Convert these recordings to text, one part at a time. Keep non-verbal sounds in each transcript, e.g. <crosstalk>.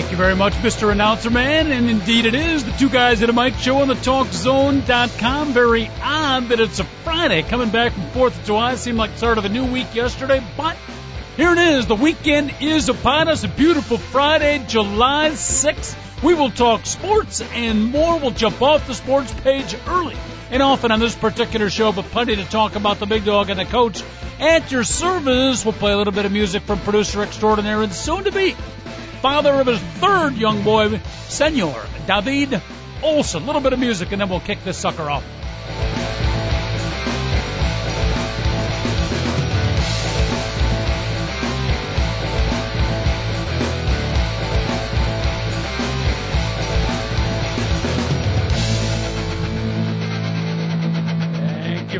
Thank you very much, Mr. Announcer Man. And indeed it is the two guys at a mic show on the talkzone.com. Very odd that it's a Friday coming back from 4th of July. Seemed like the start of a new week yesterday, but here it is. The weekend is upon us. A beautiful Friday, July 6th. We will talk sports and more. We'll jump off the sports page early and often on this particular show, but plenty to talk about the big dog and the coach. At your service, we'll play a little bit of music from producer extraordinaire and soon to be father of his third young boy, Senor David Olson. A little bit of music, and then we'll kick this sucker off.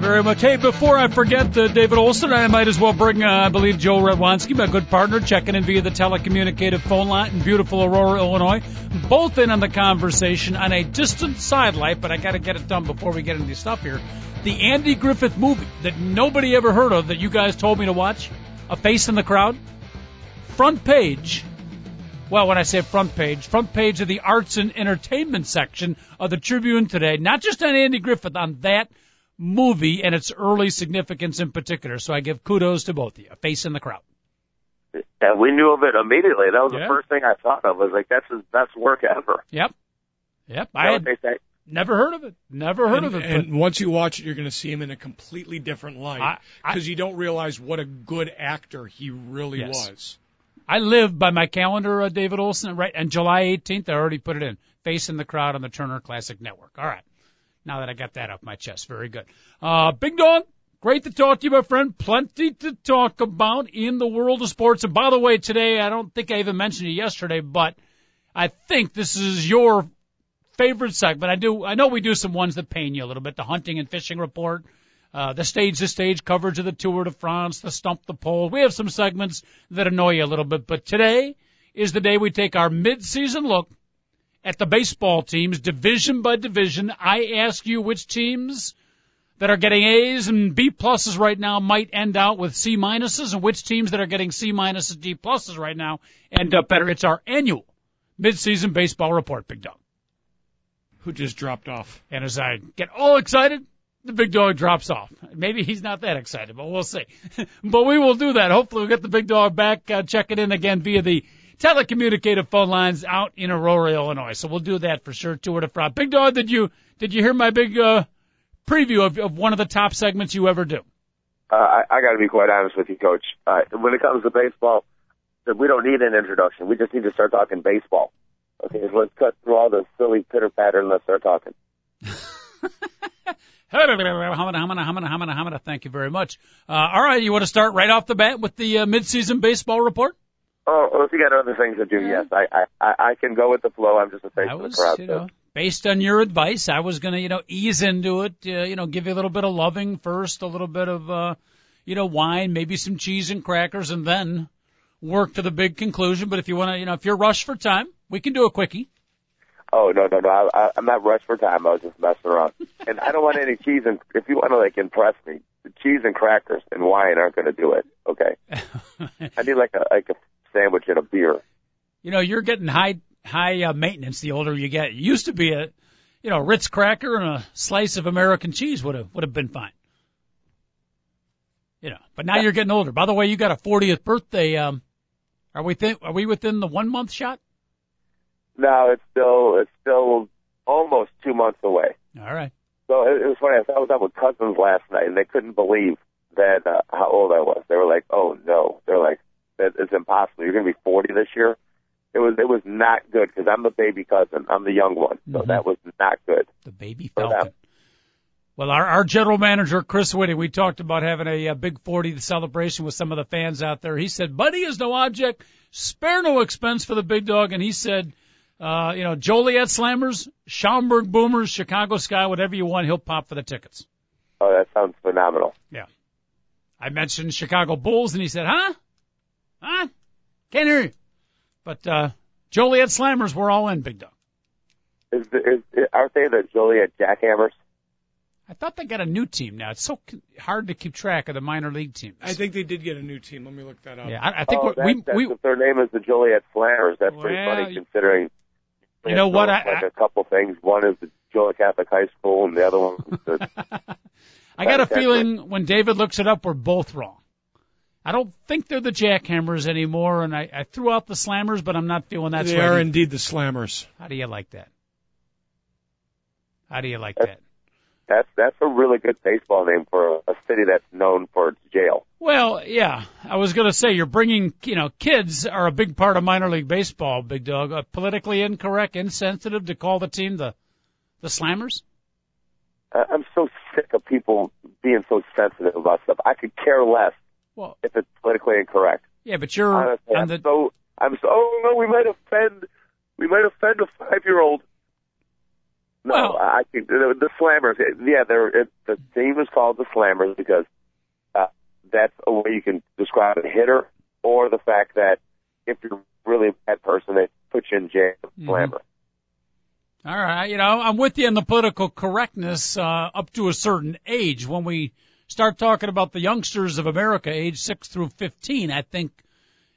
You very much. Hey, before I forget uh, David Olson, I might as well bring, uh, I believe, Joe Radwanski, my good partner, checking in via the telecommunicative phone line in beautiful Aurora, Illinois. Both in on the conversation on a distant sidelight, but I got to get it done before we get into stuff here. The Andy Griffith movie that nobody ever heard of that you guys told me to watch, A Face in the Crowd. Front page well, when I say front page, front page of the arts and entertainment section of the Tribune today, not just on Andy Griffith, on that movie and its early significance in particular. So I give kudos to both of you. A face in the crowd. And we knew of it immediately. That was yeah. the first thing I thought of. I Was like that's his best work ever. Yep. Yep. I had never heard of it. Never heard and, of it. And once you watch it, you're going to see him in a completely different light because you don't realize what a good actor he really yes. was. I live by my calendar, uh, David Olson, right? And July 18th, I already put it in. Face in the crowd on the Turner Classic Network. All right. Now that I got that off my chest, very good. Uh, Big Dog, great to talk to you, my friend. Plenty to talk about in the world of sports. And by the way, today, I don't think I even mentioned it yesterday, but I think this is your favorite segment. I do, I know we do some ones that pain you a little bit. The hunting and fishing report, uh, the stage to stage coverage of the Tour de France, the stump the pole. We have some segments that annoy you a little bit, but today is the day we take our mid-season look at the baseball teams, division by division. I ask you which teams that are getting A's and B pluses right now might end out with C minuses, and which teams that are getting C minuses, D pluses right now end up better. It's our annual midseason baseball report, Big Dog. Who just dropped off. And as I get all excited, the big dog drops off. Maybe he's not that excited, but we'll see. <laughs> but we will do that. Hopefully we'll get the big dog back, uh, checking in again via the telecommunicative phone lines out in Aurora, Illinois. So we'll do that for sure. Tour de France. Big dog, did you did you hear my big uh, preview of, of one of the top segments you ever do? Uh, I, I got to be quite honest with you, Coach. Uh, when it comes to baseball, we don't need an introduction. We just need to start talking baseball. Okay, so let's cut through all the silly pitter patter and let's start talking. Thank you very much. Uh, all right, you want to start right off the bat with the uh, midseason baseball report? Oh, if you got other things to do, yes, I, I, I can go with the flow. I'm just a face I of was, the crowd. You so. know, based on your advice, I was going to, you know, ease into it. Uh, you know, give you a little bit of loving first, a little bit of, uh, you know, wine, maybe some cheese and crackers, and then work to the big conclusion. But if you want to, you know, if you're rushed for time, we can do a quickie. Oh no no no! I, I, I'm not rushed for time. I was just messing around, <laughs> and I don't want any cheese. And if you want to like impress me, the cheese and crackers and wine aren't going to do it. Okay, <laughs> I need like a like a sandwich and a beer. You know, you're getting high high uh, maintenance the older you get. It used to be a, you know, Ritz cracker and a slice of American cheese would have would have been fine. You know, but now yeah. you're getting older. By the way, you got a 40th birthday. Um, are we th- are we within the one month shot? No, it's still it's still almost two months away. All right. So it, it was funny. I was out with cousins last night, and they couldn't believe that uh, how old I was. They were like, "Oh no!" They're like, that it's impossible. You're going to be 40 this year. It was it was not good because I'm the baby cousin. I'm the young one, so mm-hmm. that was not good. The baby falcon. Well, our, our general manager, Chris Whitty, we talked about having a, a big 40 celebration with some of the fans out there. He said, Buddy is no object, spare no expense for the big dog. And he said, Uh, you know, Joliet Slammers, Schaumburg Boomers, Chicago Sky, whatever you want, he'll pop for the tickets. Oh, that sounds phenomenal. Yeah. I mentioned Chicago Bulls and he said, huh? Huh? Can't hear you. But, uh, Joliet Slammers, we're all in, Big Dog. Is, the, is, aren't they the Joliet Jackhammers? I thought they got a new team now. It's so hard to keep track of the minor league teams. I think they did get a new team. Let me look that up. Yeah, I, I think oh, we, that, we, that's their name is the Joliet Slammers. That's Well, pretty funny considering. You know what, Like I- a couple things. One is the Joliet Catholic High School, and the other one is the <laughs> I got a Exactly. feeling when David looks it up, we're both wrong. I don't think they're the Jackhammers anymore, and I, I threw out the Slammers, but I'm not feeling that. they right. are indeed the Slammers. How do you like that? How do you like that? That's that's a really good baseball name for a, a city that's known for its jail. Well, yeah, I was going to say you're bringing, you know, kids are a big part of minor league baseball, big dog. Uh, politically incorrect, insensitive to call the team the the Slammers. I'm so sick of people being so sensitive about stuff. I could care less Well, if it's politically incorrect. yeah, but you're Honestly, on I'm the so I'm so. Oh no, we might offend. We might offend a five year old. No, Well- I think the, the Slammers. Yeah, they're it, the team is called the Slammers because uh, that's a way you can describe a hitter, or the fact that if you're really a bad person, they put you in jail. Mhm. Slammer. All right, you know, I'm with you in the political correctness uh, up to a certain age. When we start talking about the youngsters of America, age six through 15, I think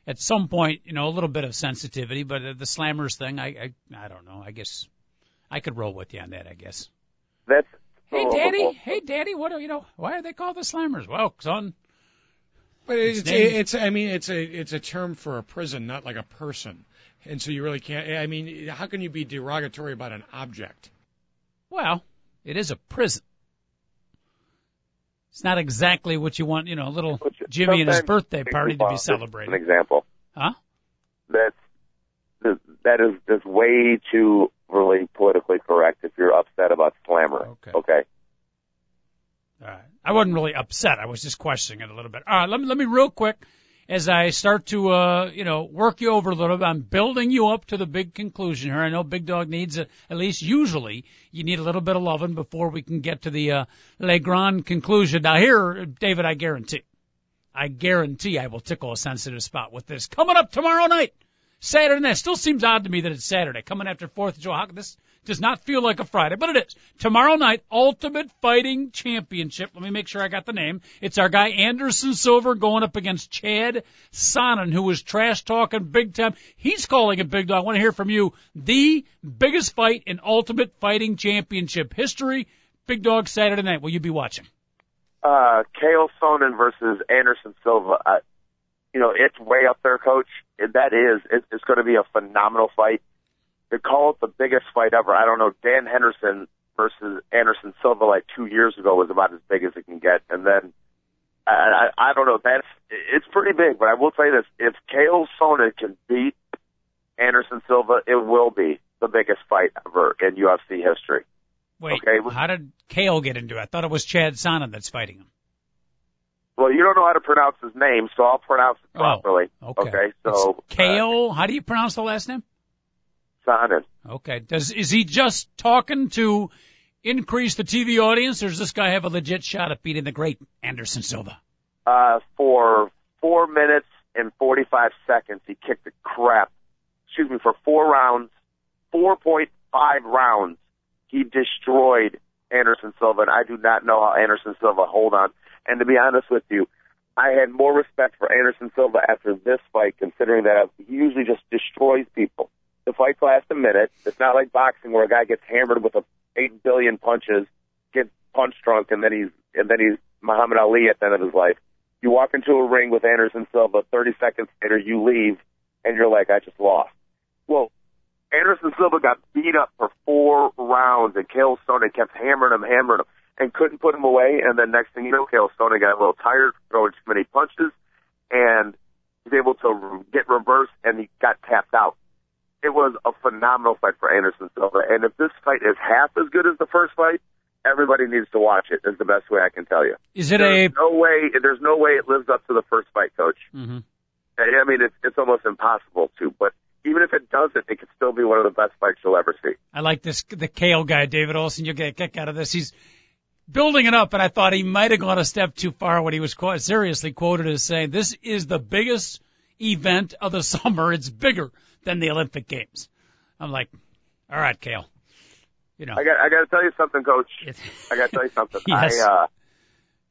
at some point, you know, a little bit of sensitivity. But uh, the slammers thing, I, I, I don't know. I guess I could roll with you on that. I guess. That's Hey, Daddy. Hey, Daddy. What are you know? Why are they called the slammers? Well, son. But it's, It's named- it's I mean it's a it's a term for a prison, not like a person. And so you really can't. I mean, how can you be derogatory about an object? Well, it is a prison. It's not exactly what you want, you know, a little Jimmy and his birthday party to be celebrated. An example. Huh? That's that is just way too really politically correct. If you're upset about Slammer, Okay. okay. All right. I wasn't really upset. I was just questioning it a little bit. All right, let me let me real quick as I start to uh you know work you over a little bit. I'm building you up to the big conclusion here. I know Big Dog needs a, at least usually you need a little bit of loving before we can get to the uh Le Grand conclusion. Now here, David, I guarantee, I guarantee I will tickle a sensitive spot with this coming up tomorrow night. Saturday night. Still seems odd to me that it's Saturday, coming after Fourth of July. This does not feel like a Friday, but it is. Tomorrow night, Ultimate Fighting Championship. Let me make sure I got the name. It's our guy Anderson Silva going up against Chad Sonnen, who was trash talking big time. He's calling it big dog. I want to hear from you. The biggest fight in Ultimate Fighting Championship history. Big dog Saturday night. Will you be watching? Uh, Chael Sonnen versus Anderson Silva. Uh, you know, it's way up there, Coach. That is, it's going to be a phenomenal fight. They call it the biggest fight ever. I don't know. Dan Henderson versus Anderson Silva like two years ago was about as big as it can get, and then I, I, I don't know. That's it's pretty big, but I will you this: if Chael Sonnen can beat Anderson Silva, it will be the biggest fight ever in UFC history. Wait, Okay. how did Chael get into it? I thought it was Chad Sonnen that's fighting him. Well, you don't know how to pronounce his name, so I'll pronounce it Oh, properly. okay. so It's Chael. how do you pronounce the last name? Sonnen. Okay. Does is he just talking to increase the TV audience, or does this guy have a legit shot at beating the great Anderson Silva? uh, for four minutes and 45 seconds. He kicked the crap, excuse me, for four rounds, 4.5 rounds. He destroyed Anderson Silva, and I do not know how Anderson Silva hold on. And to be honest with you, I had more respect for Anderson Silva after this fight, considering that he usually just destroys people. The fights last a minute. It's not like boxing where a guy gets hammered with a eight billion punches, gets punch drunk, and then he's and then he's Muhammad Ali at the end of his life. You walk into a ring with Anderson Silva, 30 seconds later you leave, and you're like, I just lost. Well, Anderson Silva got beat up for four rounds, and Chael Sonnen kept hammering him, hammering him, and couldn't put him away. And then next thing you know, Chael Sonnen got a little tired, throwing too many punches, and was able to get reversed, and he got tapped out. It was a phenomenal fight for Anderson Silva, and if this fight is half as good as the first fight, everybody needs to watch it. Is the best way I can tell you. Is it a? No way. There's no way it lives up to the first fight, Coach. hmm I I mean, it's it's almost impossible to. But even if it doesn't, it could still be one of the best fights you'll ever see. I like this the Chael guy, David Olson. You'll get a kick out of this. He's building it up, and I thought he might have gone a step too far when he was quite seriously quoted as saying, "This is the biggest event of the <laughs> summer. It's bigger than the Olympic Games." I'm like, "All right, Chael." You know, I got I got to tell you something, Coach. I got to tell you something. <laughs> Yes. I, uh,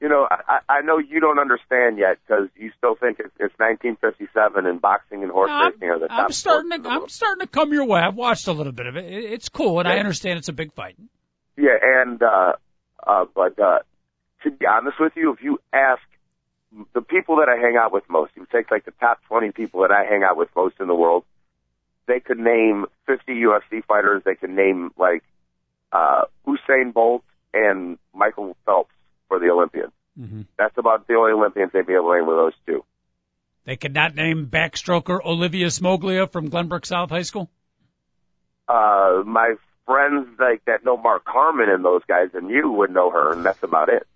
you know, I, I know you don't understand yet because you still think it's, it's 1957 and boxing and horse I'm, racing are the top. I'm starting to I'm starting to come your way. I've watched a little bit of it. it it's cool, and I understand it's a big fight. Yeah, and uh, uh, but uh, to be honest with you, if you ask the people that I hang out with most, you take like the top 20 people that I hang out with most in the world, they could name 50 UFC fighters. They could name like uh, Usain Bolt and Michael Phelps for the Olympians. Mm-hmm. That's about the only Olympians they'd be able to name with those two. They could not name backstroker Olivia Smoliga from Glenbrook South High School. Uh, my friends like that know Mark Harmon and those guys, and you would know her, and that's about it.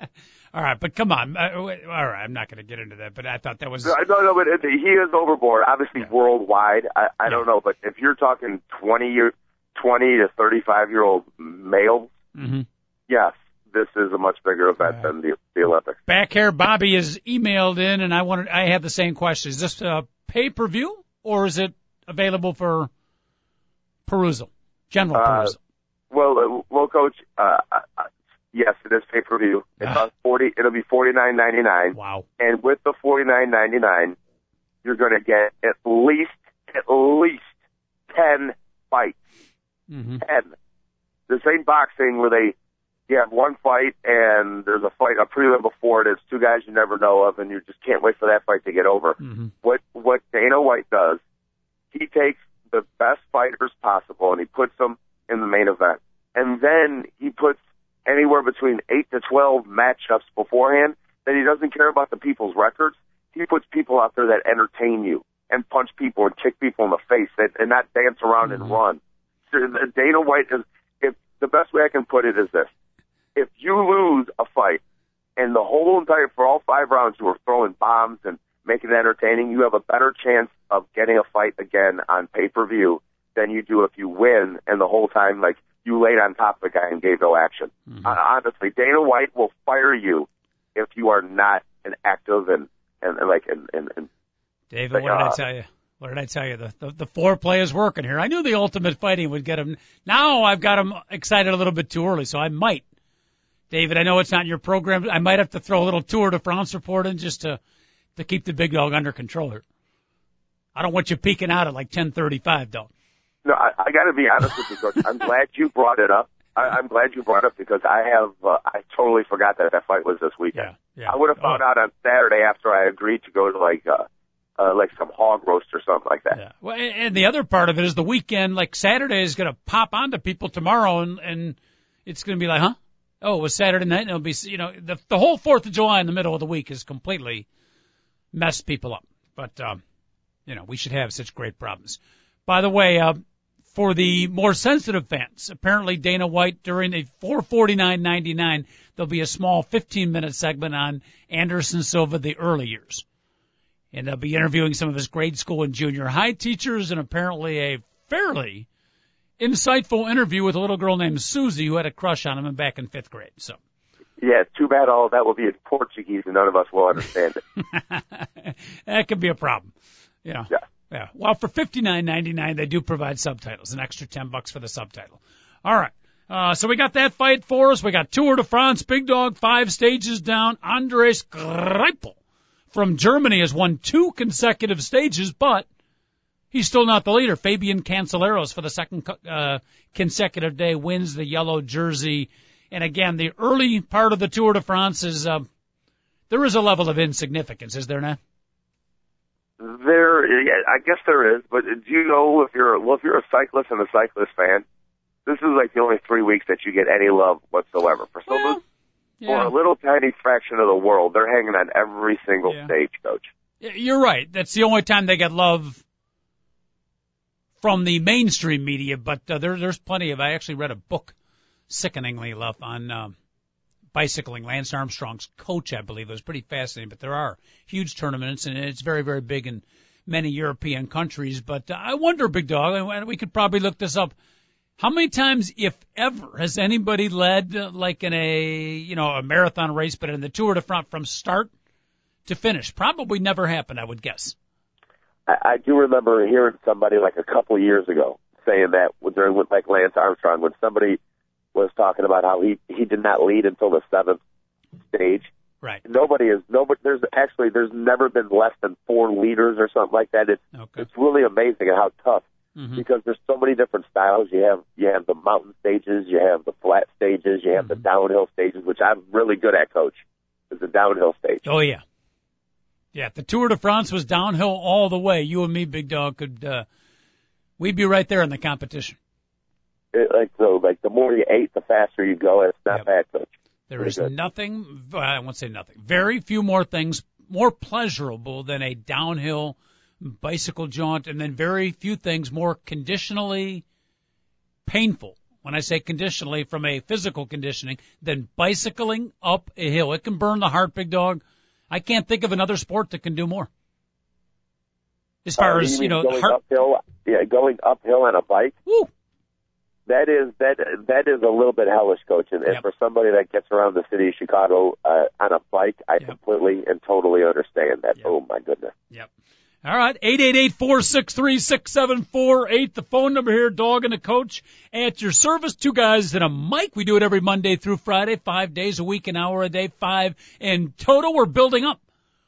<laughs> All right, but come on. Uh, all right, I'm not going to get into that, but I thought that was No, no, no, but he is overboard. Obviously, Yeah. worldwide. I, I don't know, but if you're talking 20 year, 20 to 35 year old males, hmm yes, this is a much bigger event Yeah. than the, the Olympics. back here. Bobby is emailed in, and I wanted I had the same question. Is this a pay per view or is it available for perusal, general Uh, perusal? Well, uh, well, coach, uh, uh, uh, yes, it is pay per view. It's on 40. It'll be 49.99, Wow. and with the 49.99, you're going to get at least at least 10 fights. hmm 10. This ain't boxing where they you have one fight and there's a fight a prelim before it. It's two guys you never know of, and you just can't wait for that fight to get over. hmm What what Dana White does, he takes the best fighters possible and he puts them in the main event, and then he puts anywhere between eight to twelve matchups beforehand. That he doesn't care about the people's records. He puts people out there that entertain you and punch people and kick people in the face and, and not dance around and Mhm. run. Dana White is. If the best way I can put it is this: if you lose a fight and the whole entire for all five rounds you were throwing bombs and making it entertaining, you have a better chance of getting a fight again on pay per view than you do if you win and the whole time like you laid on top of the guy and gave no action. Mhm. Uh, honestly, Dana White will fire you if you are not an active and and, and like and, and, and David, Like, what did I uh, tell you? What did I tell you? The, the the foreplay is working here. I knew the ultimate fighting would get him. Now I've got him excited a little bit too early, so I might. David, I know it's not in your program. I might have to throw a little Tour de France report in just to to keep the big dog under control here. I don't want you peeking out at like 10:35 though. No, I, I got to be honest with you, Coach. I'm glad you brought it up. I, I'm glad you brought it up because I have uh, I totally forgot that that fight was this weekend. Yeah, yeah. I would have found out on Saturday after I agreed to go to like uh, uh like some hog roast or something like that. Yeah. Well, and and the other part of it is the weekend. Like Saturday is going to pop onto people tomorrow, and and it's going to be like, huh? Oh, it was Saturday night, and it'll be, you know, the the whole Fourth of July in the middle of the week is completely messed people up. But um, you know, we should have such great problems. By the way, uh, for the more sensitive fans, apparently Dana White during the 449.99, there'll be a small 15 minute segment on Anderson Silva, the early years and they'll be interviewing some of his grade school and junior high teachers and apparently a fairly insightful interview with a little girl named Susie who had a crush on him back in fifth grade. So Yeah, too bad all of that will be in Portuguese and none of us will understand it. <laughs> that could be a problem. You know. Yeah. Yeah. Well, for fifty nine ninety nine, they do provide subtitles, an extra ten bucks for the subtitle. All right. Uh, so we got that fight for us. We got Tour de France, Big Dog, five stages down. Andres Greipel from Germany has won two consecutive stages, but he's still not the leader. Fabian Canceleros for the second uh, consecutive day wins the yellow jersey. And again, the early part of the Tour de France is uh, there is a level of insignificance, is there not? There, yeah, I guess there is, but do you know if you're well, if you're a cyclist and a cyclist fan, this is like the only three weeks that you get any love whatsoever. For some, Well, for a little tiny fraction of the world, they're hanging on every single Yeah. stage, coach. Yeah, You're right. That's the only time they get love from the mainstream media, but uh, there, there's plenty of. I actually read a book, sickeningly love, on um, bicycling. Lance Armstrong's coach, I believe, it was pretty fascinating. But there are huge tournaments, and it's very, very big in many European countries. But uh, I wonder, Big Dog, and we could probably look this up. How many times, if ever, has anybody led uh, like in a you know a marathon race, but in the Tour de France from start to finish? Probably never happened, I would guess. I, I do remember hearing somebody like a couple years ago saying that during with like Lance Armstrong when somebody was talking about how he he did not lead until the seventh stage. Right. Nobody is nobody. There's actually there's never been less than four leaders or something like that. It's Okay. it's really amazing at how tough hmm because there's so many different styles. You have you have the mountain stages, you have the flat stages, you have the downhill stages, which I'm really good at, Coach. Is the downhill stage. Oh yeah, yeah. The Tour de France was downhill all the way. You and me, Big Dog, could uh, we'd be right there in the competition. It, like so, like the more you ate, the faster you go. It's not Yep. bad, Coach. There Pretty is good. nothing. I won't say nothing. Very few more things more pleasurable than a downhill bicycle jaunt, and then very few things more conditionally painful. When I say conditionally, from a physical conditioning, than bicycling up a hill. It can burn the heart, big dog. I can't think of another sport that can do more. As far Uh, as you know, going heart. uphill, yeah, going uphill on a bike. Woo, That is that that is a little bit hellish, coach. And, and for somebody that gets around the city of Chicago uh, on a bike, I Yep. completely and totally understand that. Yep. Oh my goodness. Yep. All right, eight eight eight four six three six seven four eight. The phone number here, dog and the coach at your service. Two guys and a mic. We do it every Monday through Friday, five days a week, an hour a day, five in total. We're building up.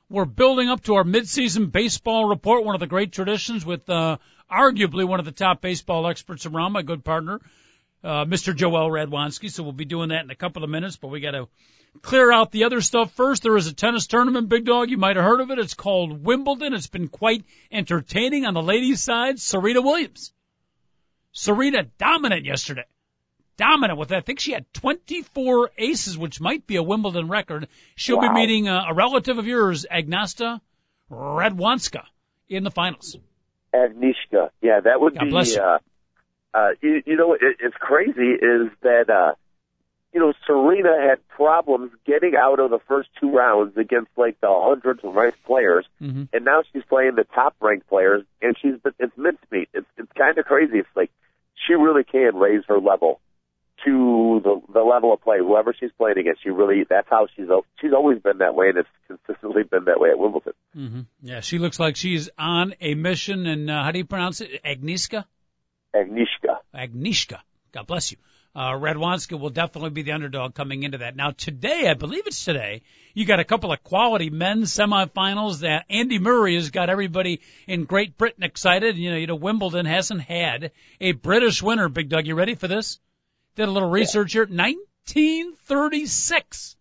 We're building up to our midseason baseball report, one of the great traditions with uh, arguably one of the top baseball experts around, my good partner, uh, Mr. Joel Radwanski. So we'll be doing that in a couple of minutes, but we got to clear out the other stuff first. There is a tennis tournament, Big Dog. You might have heard of it. It's called Wimbledon. It's been quite entertaining on the ladies' side. Serena Williams. Serena dominant yesterday. Dominant with, I think she had 24 aces, which might be a Wimbledon record. She'll be meeting uh, a relative of yours, Agnasta Radwanska, in the finals. Agnieszka. Yeah, that would God be. Uh, uh, you, you know, it, it's crazy is that uh, you know Serena had problems getting out of the first two rounds against like the hundreds of ranked players, hmm and now she's playing the top ranked players, and she's it's mincemeat. It's it's kind of crazy. It's like she really can raise her level to the the level of play. Whoever she's playing against, she really that's how she's she's always been that way, and it's consistently been that way at Wimbledon. hmm Yeah, she looks like she's on a mission. And uh, how do you pronounce it? Agnieszka? Agnieszka. Agnieszka. God bless you. Uh, Radwanska will definitely be the underdog coming into that. Now today, I believe it's today, you got a couple of quality men's semifinals that Andy Murray has got everybody in Great Britain excited. You know, you know, Wimbledon hasn't had a British winner. Big Doug, you ready for this? Did a little research here. 1936.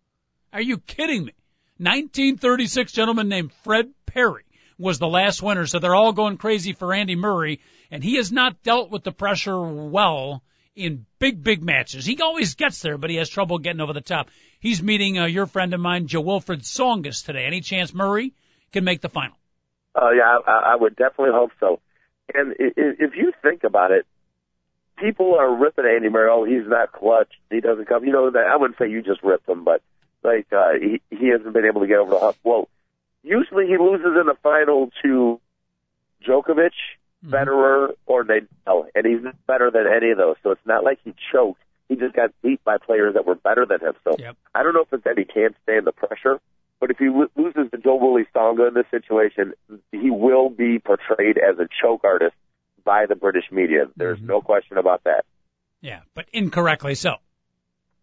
Are you kidding me? 1936 gentleman named Fred Perry was the last winner. So they're all going crazy for Andy Murray and he has not dealt with the pressure well in big, big matches. He always gets there, but he has trouble getting over the top. He's meeting uh, your friend of mine, Joe Wilfred Songus today. Any chance Murray can make the final? Oh yeah, I, I would definitely hope so. And if you think about it, people are ripping Andy Murray. Oh, he's not clutch. He doesn't come. You know, that I wouldn't say you just ripped him, but like uh, he he hasn't been able to get over the hump. Well, usually he loses in the final to Djokovic, Federer, or Nadal, and he's not better than any of those. So it's not like he choked. He just got beat by players that were better than him. So Yep. I don't know if it's that he can't stand the pressure, but if he lo- loses to Joe Willie Songa in this situation, he will be portrayed as a choke artist by the British media. There's no question about that. Yeah, but incorrectly so.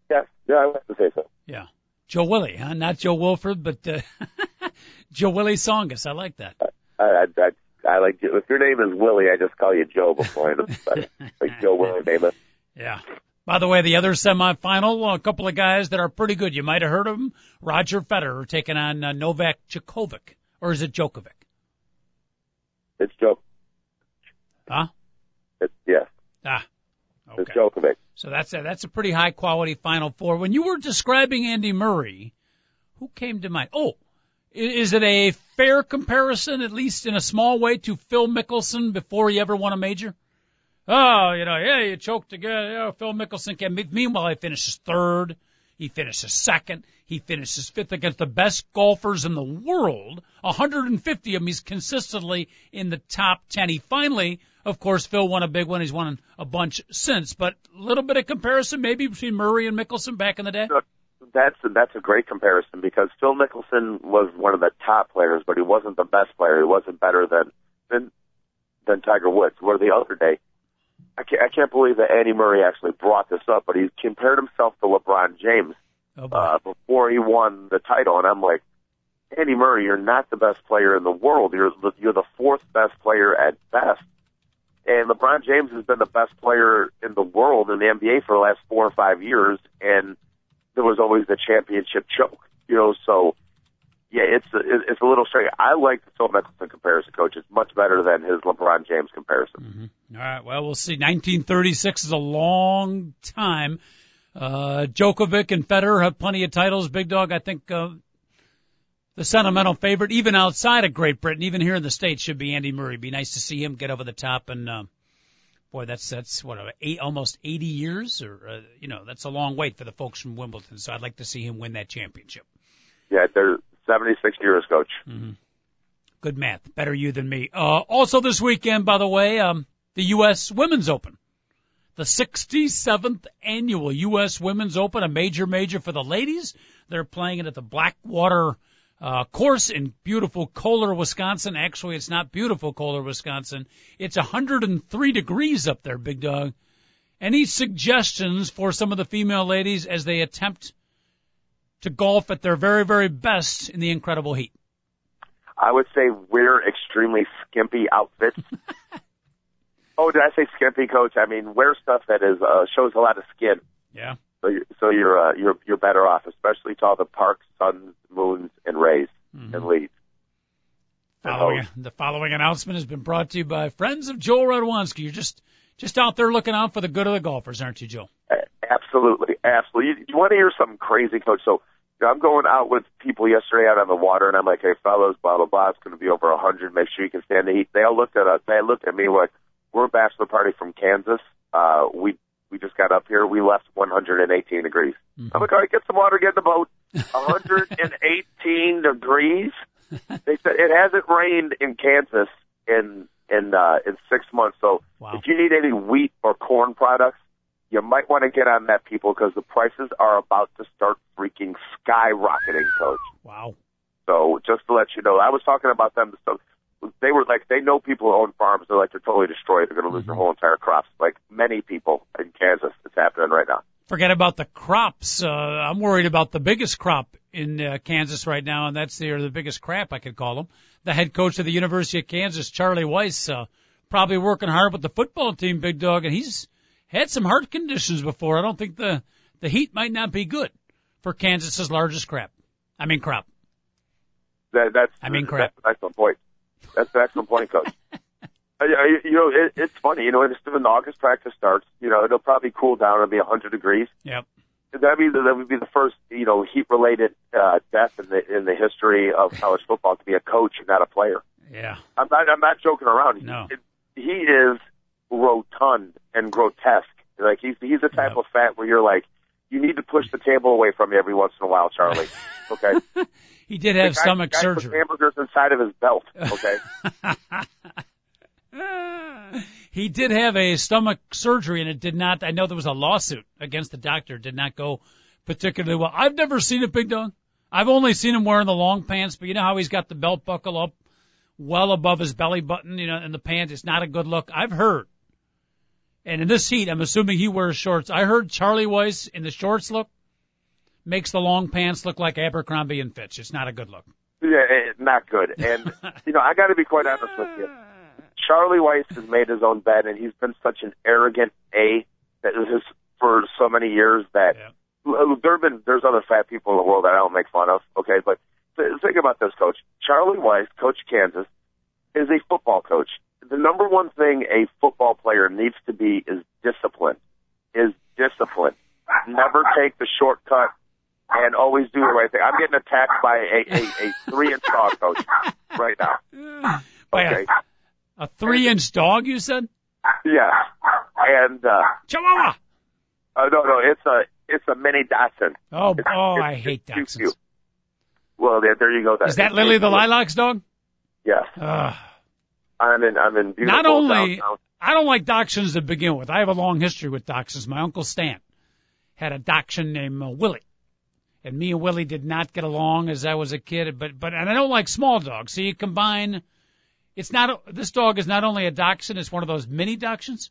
Yes, yeah, I would have to say so. Yeah. Joe Willie, huh? Not Joe Wilford, but uh, <laughs> Joe Willie Songus. I like that. I, I, I, I like if your name is Willie, I just call you Joe before I like Joe Willie <laughs> Namath. Yeah. By the way, the other semifinal, a couple of guys that are pretty good. You might have heard of them. Roger Federer taking on uh, Novak Djokovic. Or is it Djokovic? It's Joe. Huh? It's yes, Ah. it's Okay. Djokovic. So that's a, that's a pretty high quality final four. When you were describing Andy Murray, who came to mind? Oh, is it a fair comparison, at least in a small way, to Phil Mickelson before he ever won a major? Oh, you know, yeah, you choked again. Yeah, Phil Mickelson can. Meanwhile, he finishes third. He finishes second. He finishes fifth against the best golfers in the world. 150 of them. He's consistently in the top 10. He finally, of course, Phil won a big one. He's won a bunch since, but a little bit of comparison maybe between Murray and Mickelson back in the day. That's that's a great comparison because Phil Mickelson was one of the top players, but he wasn't the best player. He wasn't better than than than Tiger Woods. Where the other day, I can't, I can't believe that Andy Murray actually brought this up, but he compared himself to LeBron James Oh, boy. uh, before he won the title, and I'm like, Andy Murray, you're not the best player in the world. You're the, you're the fourth best player at best. And LeBron James has been the best player in the world in the NBA for the last four or five years, and there was always the championship choke. You know, so yeah, it's a, it's a little strange. I like the Phil Mickelson comparison, coach. It's much better than his LeBron James comparison. All right. Well, we'll see. 1936 is a long time. Uh, Djokovic and Federer have plenty of titles. Big Dog, I think, uh, the sentimental favorite, even outside of Great Britain, even here in the States, should be Andy Murray. Be nice to see him get over the top. And, uh, boy, that's, that's what, eight, almost 80 years or, uh, you know, that's a long wait for the folks from Wimbledon. So I'd like to see him win that championship. Yeah, they're 76 years, coach. Good math. Better you than me. Uh, also this weekend, by the way, um, the U.S. Women's Open. The 67th annual U.S. Women's Open, a major, major for the ladies. They're playing it at the Blackwater, uh, course in beautiful Kohler, Wisconsin. Actually, it's not beautiful Kohler, Wisconsin. It's 103 degrees up there, big dog. Any suggestions for some of the female ladies as they attempt to golf at their very, very best in the incredible heat? I would say wear extremely skimpy outfits. <laughs> oh, did I say skimpy, coach? I mean, wear stuff that is uh, shows a lot of skin. Yeah. So you're, so you're uh, you're you're better off, especially to all the parks, suns, moons, and rays and leaves. Following, the following announcement has been brought to you by friends of Joel Radwanski. You're just just out there looking out for the good of the golfers, aren't you, Joel? Absolutely, absolutely. You, you want to hear something crazy, coach? So you know, I'm going out with people yesterday out on the water, and I'm like, "Hey, fellas, blah blah blah. It's going to be over a 100. Make sure you can stand the heat." They all looked at us. They looked at me like, "We're a bachelor party from Kansas. Uh, we we just got up here. We left 118 degrees." I'm like, "All right, get some water, get in the boat. 118 <laughs> degrees." They said it hasn't rained in Kansas in in uh, in six months. So Wow. if you need any wheat or corn products, you might want to get on that, people, because the prices are about to start freaking skyrocketing, coach. Wow. So just to let you know, I was talking about them. So they were like, they know people who own farms. They're like, they're totally destroyed. They're going to lose their whole entire crops. Like many people in Kansas, it's happening right now. Forget about the crops. Uh, I'm worried about the biggest crop in uh, Kansas right now, and that's the, or the biggest crap I could call them. The head coach of the University of Kansas, Charlie Weiss, uh, probably working hard with the football team, big dog, and he's had some heart conditions before. I don't think the the heat might not be good for Kansas's largest crap. I mean crop. That, that's I mean, crap. That's an excellent point. That's an excellent point, coach. Uh, you you know, it, it's funny. You know, it's when the August practice starts. You know, it'll probably cool down. It'll be 100 degrees. Yep. That'd be that would be the first you know heat related uh, death in the in the history of college football to be a coach and not a player. Yeah. I'm not I'm not joking around. No. He, he is rotund and grotesque. Like he's he's the type Yep. of fat where you're like you need to push the table away from you every once in a while, Charlie. <laughs> Okay. <laughs> He did have guy- stomach guy surgery. hamburgers inside of his belt. Okay. <laughs> he did have a stomach surgery and it did not I know there was a lawsuit against the doctor, it did not go particularly well. I've never seen it, Big Dog. I've only seen him wearing the long pants, but you know how he's got the belt buckle up well above his belly button, you know, and the pants. It's not a good look. I've heard. And in this heat, I'm assuming he wears shorts. I heard Charlie Weiss in the shorts look makes the long pants look like Abercrombie and Fitch. It's not a good look. yeah, eh, not good. And <laughs> you know, I got to be quite honest with you. Charlie Weiss has made his own bed, and he's been such an arrogant a that is for so many years that Yeah. There have been there's other fat people in the world that I don't make fun of. Okay, but th- think about this, coach. Charlie Weiss, coach Kansas, is a football coach. The number one thing a football player needs to be is discipline. Is discipline. Never take the shortcut and always do the right thing. I'm getting attacked by a, a, a three inch dog coach right now. By Okay. a, a three inch dog, you said? Yeah. And uh Chihuahua! Uh, no, no, it's a it's a mini Dachshund. Oh, It's- oh, it's- I hate it's cute, Dachshunds. cute. Well, there, there you go. Is that Lily the Lilacs dog? Yes. Ugh. I'm in. I'm in beautiful Not only downtown. I don't like dachshunds to begin with. I have a long history with dachshunds. My uncle Stan had a dachshund named uh, Willie, and me and Willie did not get along as I was a kid. But but and I don't like small dogs. So you combine. It's not this dog is not only a dachshund. It's one of those mini dachshunds.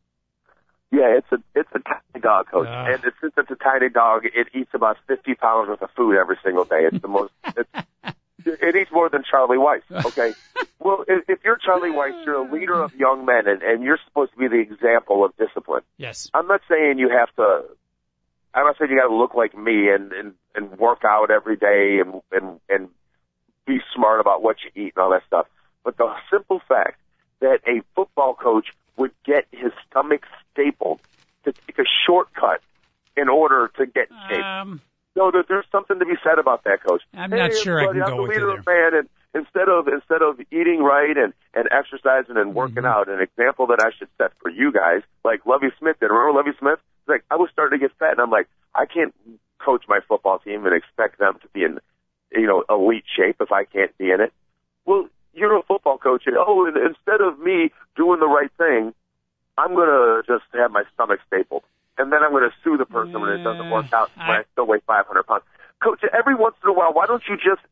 Yeah, it's a it's a tiny dog, coach, Ah. and it's, since it's a tiny dog, it eats about 50 pounds worth of food every single day. It's the most. <laughs> It's, it eats more than Charlie Weiss. Okay. <laughs> well, if, if you're Charlie Weiss, you're a leader of young men, and, and you're supposed to be the example of discipline. Yes. I'm not saying you have to. I'm not saying you got to look like me and and and work out every day and and and be smart about what you eat and all that stuff. But the simple fact that a football coach would get his stomach stapled to take a shortcut in order to get in shape. Um, No, there, there's something to be said about that, coach. I'm hey, not sure I can I'm go the with you leader of man, and instead of instead of eating right and and exercising and working Mm-hmm. out, an example that I should set for you guys, like Lovie Smith did. Remember Lovie Smith? Like I was starting to get fat, and I'm like, I can't coach my football team and expect them to be in, you know, elite shape if I can't be in it. Well, you're a football coach, and oh, instead of me doing the right thing, I'm gonna just have my stomach stapled, and then I'm gonna sue the person when it doesn't work mm, out when I, I- still weigh 500 pounds. Coach, every once in a while, why don't you just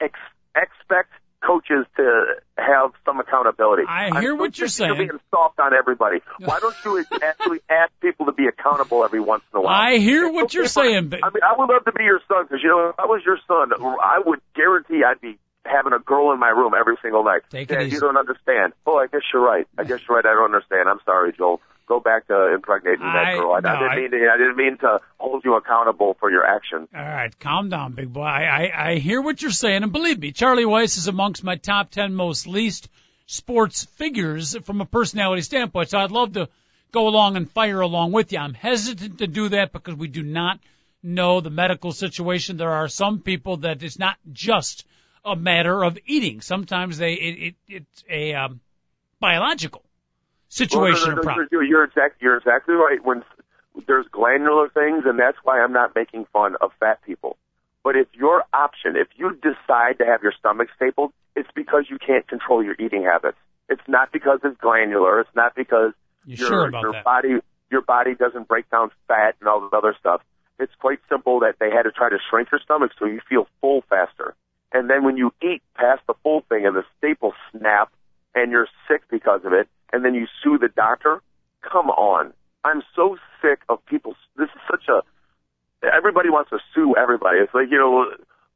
ex- expect coaches to have some accountability? I I'm hear what you're saying. being soft on everybody. Why don't you <laughs> actually ask people to be accountable every once in a while? I hear what you're saying, but I mean, I would love to be your son because you know, if I was your son, I would guarantee I'd be having a girl in my room every single night. Take Dad, you don't understand. Oh, I guess you're right. I <laughs> guess you're right. I don't understand. I'm sorry, Joel. Go back to impregnating that I- girl. I, no, I didn't mean to. I didn't mean to hold you accountable for your actions. All right, calm down, big boy. I, I, I hear what you're saying, and believe me, Charlie Weiss is amongst my top 10 most least sports figures from a personality standpoint, so I'd love to go along and fire along with you. I'm hesitant to do that because we do not know the medical situation. There are some people that it's not just a matter of eating. Sometimes they, it, it, it's a, um, biological situation Well, no, no, no. You're, you're exact. You're exactly right. When there's glandular things, and that's why I'm not making fun of fat people. But if your option, if you decide to have your stomach stapled, it's because you can't control your eating habits. It's not because it's glandular. It's not because You your, sure about your that? body your body doesn't break down fat and all this other stuff. It's quite simple that they had to try to shrink your stomach so you feel full faster. And then when you eat past the full thing and the staples snap and you're sick because of it, and then you sue the doctor, come on. I'm so sick of people. This is such a. Everybody wants to sue everybody. It's like, you know,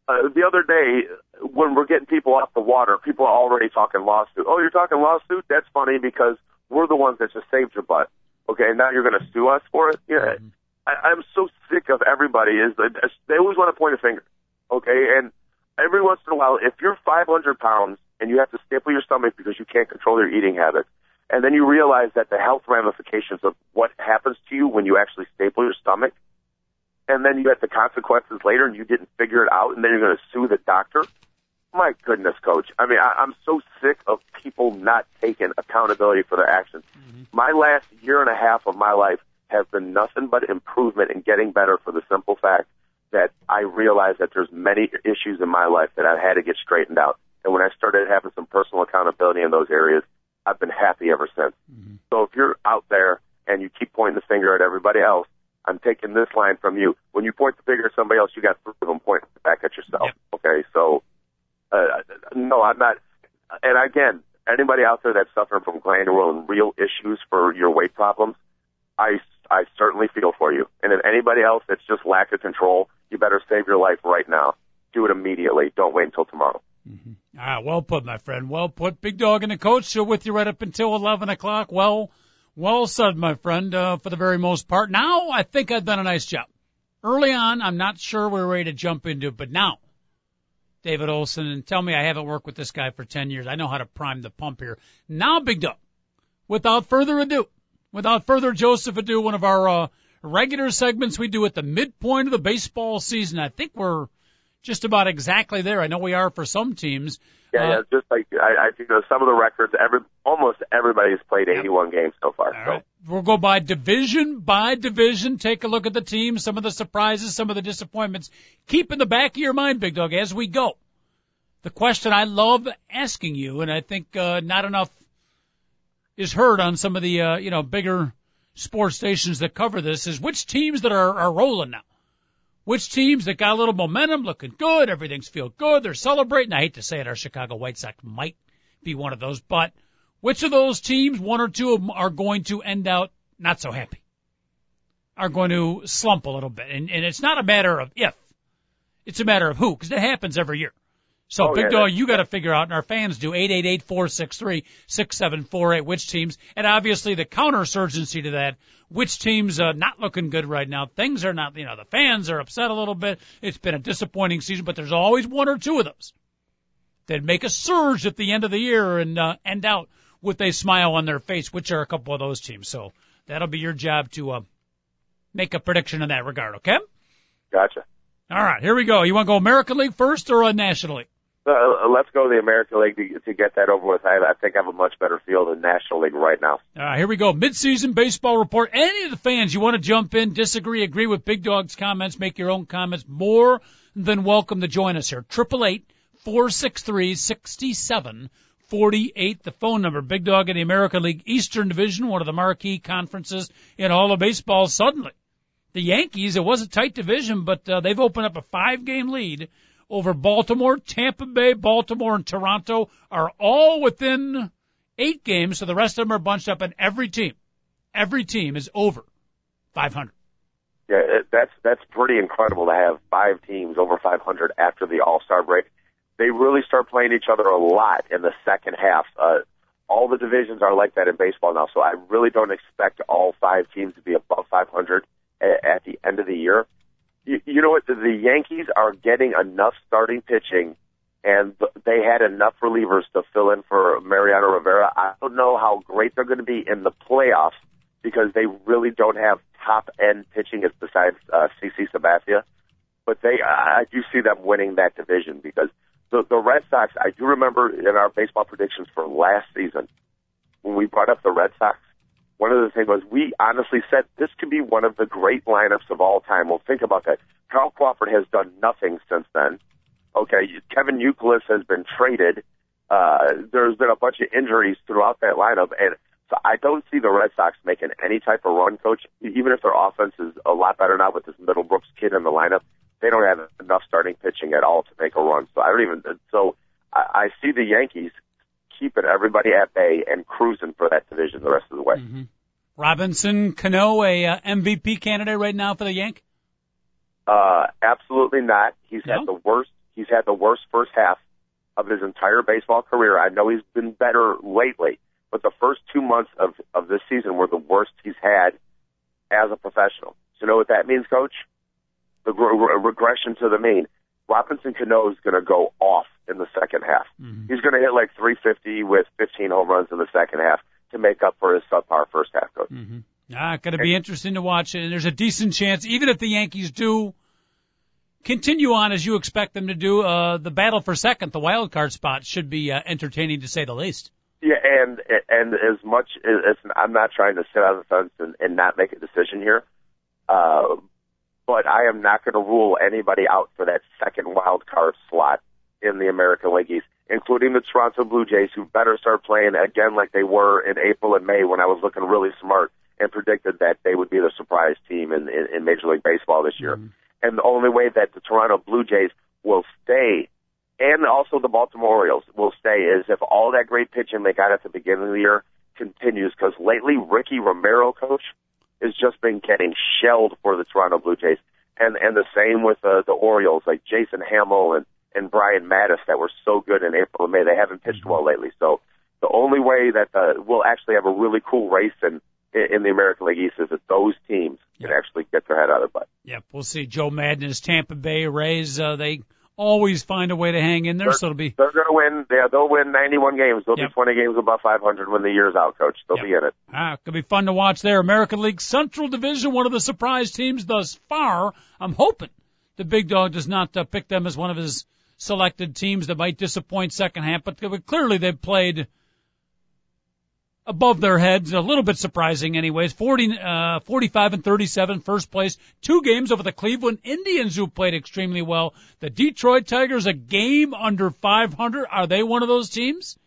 uh, the other day when we're getting people off the water, people are already talking lawsuit. Oh, you're talking lawsuit? That's funny because we're the ones that just saved your butt. Okay, and now you're going to sue us for it? Yeah. I, I'm so sick of everybody. Is they always want to point a finger. Okay, and every once in a while, if you're 500 pounds and you have to staple your stomach because you can't control your eating habits, and then you realize that the health ramifications of what happens to you when you actually staple your stomach, and then you get the consequences later and you didn't figure it out, and then you're going to sue the doctor. My goodness, coach. I mean, I, I'm so sick of people not taking accountability for their actions. Mm-hmm. My last year and a half of my life has been nothing but improvement and getting better for the simple fact that I realized that there's many issues in my life that I had to get straightened out. And when I started having some personal accountability in those areas, I've been happy ever since. So if you're out there and you keep pointing the finger at everybody else, I'm taking this line from you. When you point the finger at somebody else, you got three of them pointing back at yourself. Yep. Okay, so uh, no, I'm not. And again, anybody out there that's suffering from glandular and real issues for your weight problems, I I certainly feel for you. And if anybody else that's just lack of control, you better save your life right now. Do it immediately. Don't wait until tomorrow. Ah, well put, my friend. Well put. Big Dog and the coach are with you right up until 11 o'clock. Well, well said, my friend, uh, for the very most part. Now, I think I've done a nice job. Early on, I'm not sure we're ready to jump into it, but now, David Olson, and tell me I haven't worked with this guy for 10 years. I know how to prime the pump here. Now, Big Dog, without further ado, without further Joseph ado, one of our, uh, regular segments we do at the midpoint of the baseball season. I think we're just about exactly there. I know we are for some teams. Yeah, Uh, yeah. Just like I, I you know, some of the records, every almost everybody has played 81 games so far. All So right. we'll go by division by division. Take a look at the teams, some of the surprises, some of the disappointments. Keep in the back of your mind, Big Dog, as we go. The question I love asking you, and I think uh, not enough is heard on some of the uh, you know bigger sports stations that cover this, is which teams that are, are rolling now. Which teams that got a little momentum, looking good, everything's feel good, they're celebrating. I hate to say it, our Chicago White Sox might be one of those, but which of those teams, one or two of them, are going to end out not so happy? Are going to slump a little bit. And, and it's not a matter of if, it's a matter of who, because it happens every year. So, Oh, Big yeah, Dog, you got to figure out, and our fans do, 888-463-6748, which teams, and obviously the counter-surgency to that, which teams uh, not looking good right now. Things are not, you know, the fans are upset a little bit. It's been a disappointing season, but there's always one or two of those that make a surge at the end of the year and uh, end out with a smile on their face, which are a couple of those teams. So that'll be your job to uh, make a prediction in that regard, okay? Gotcha. All right, here we go. You want to go American League first or uh, National League? Uh, let's go to the American League to, to get that over with. I, I think I have a much better feel than National League right now. All right, here we go. Midseason baseball report. Any of the fans you want to jump in, disagree, agree with Big Dog's comments, make your own comments, more than welcome to join us here. Triple eight four six three sixty seven forty eight. The phone number. Big Dog in the American League Eastern Division, one of the marquee conferences in all of baseball. Suddenly, the Yankees. It was a tight division, but uh, they've opened up a five game lead over Baltimore, Tampa Bay, Baltimore, and Toronto are all within eight games, so the rest of them are bunched up, and every team, every team is over 500. Yeah, that's that's pretty incredible to have five teams over 500 after the All Star break. They really start playing each other a lot in the second half. Uh, all the divisions are like that in baseball now, so I really don't expect all five teams to be above 500 at, at the end of the year. You, you know what? The, the Yankees are getting enough starting pitching, and they had enough relievers to fill in for Mariano Rivera. I don't know how great they're going to be in the playoffs because they really don't have top end pitching besides uh, CC Sabathia. But they, I do see them winning that division because the the Red Sox. I do remember in our baseball predictions for last season when we brought up the Red Sox. One of the things was we honestly said this could be one of the great lineups of all time. Well, think about that. Carl Crawford has done nothing since then. Okay, Kevin Youkilis has been traded. Uh, there's been a bunch of injuries throughout that lineup, and so I don't see the Red Sox making any type of run, coach. Even if their offense is a lot better now with this Middlebrooks kid in the lineup, they don't have enough starting pitching at all to make a run. So I don't even. So I, I see the Yankees keeping everybody at bay and cruising for that division the rest of the way. Mm-hmm. Robinson Cano, a uh, MVP candidate right now for the Yank. Uh, absolutely not. He's No? had the worst. He's had the worst first half of his entire baseball career. I know he's been better lately, but the first two months of of this season were the worst he's had as a professional. So you know what that means, Coach? The re- regression to the mean. Robinson Cano is going to go off in the second half. Mm-hmm. He's going to hit like 350 with 15 home runs in the second half to make up for his subpar first half, Coach. Mm-hmm. Ah, going to be interesting to watch, and there's a decent chance, even if the Yankees do continue on as you expect them to do, uh, the battle for second, the wild card spot, should be uh, entertaining to say the least. Yeah, and and as much as I'm not trying to sit on the fence and, and not make a decision here, uh, but I am not going to rule anybody out for that second wild card slot in the American League East, including the Toronto Blue Jays, who better start playing again like they were in April and May when I was looking really smart and predicted that they would be the surprise team in, in, in Major League Baseball this year. And the only way that the Toronto Blue Jays will stay and also the Baltimore Orioles will stay is if all that great pitching they got at the beginning of the year continues. Because lately, Ricky Romero, coach, has just been getting shelled for the Toronto Blue Jays, and and the same with uh, the Orioles, like Jason Hammel and and Brian Matusz that were so good in April and May. They haven't pitched well lately, so the only way that uh, we'll actually have a really cool race in in the American League East is that those teams can actually get their head out of the butt. Yep, we'll see. Joe Maddon's Tampa Bay Rays, uh, they always find a way to hang in there, so it'll be They're going to win. Yeah, they'll win 91 games. They'll Yep. be 20 games above 500 when the year's out, coach. They'll Yep. be in it. Ah, could be fun to watch there. American League Central Division, one of the surprise teams thus far. I'm hoping the Big Dog does not uh, pick them as one of his selected teams that might disappoint second half, but clearly they've played above their heads, a little bit surprising anyways. 40, uh, 45 and 37, first place. Two games over the Cleveland Indians who played extremely well. The Detroit Tigers, a game under 500. Are they one of those teams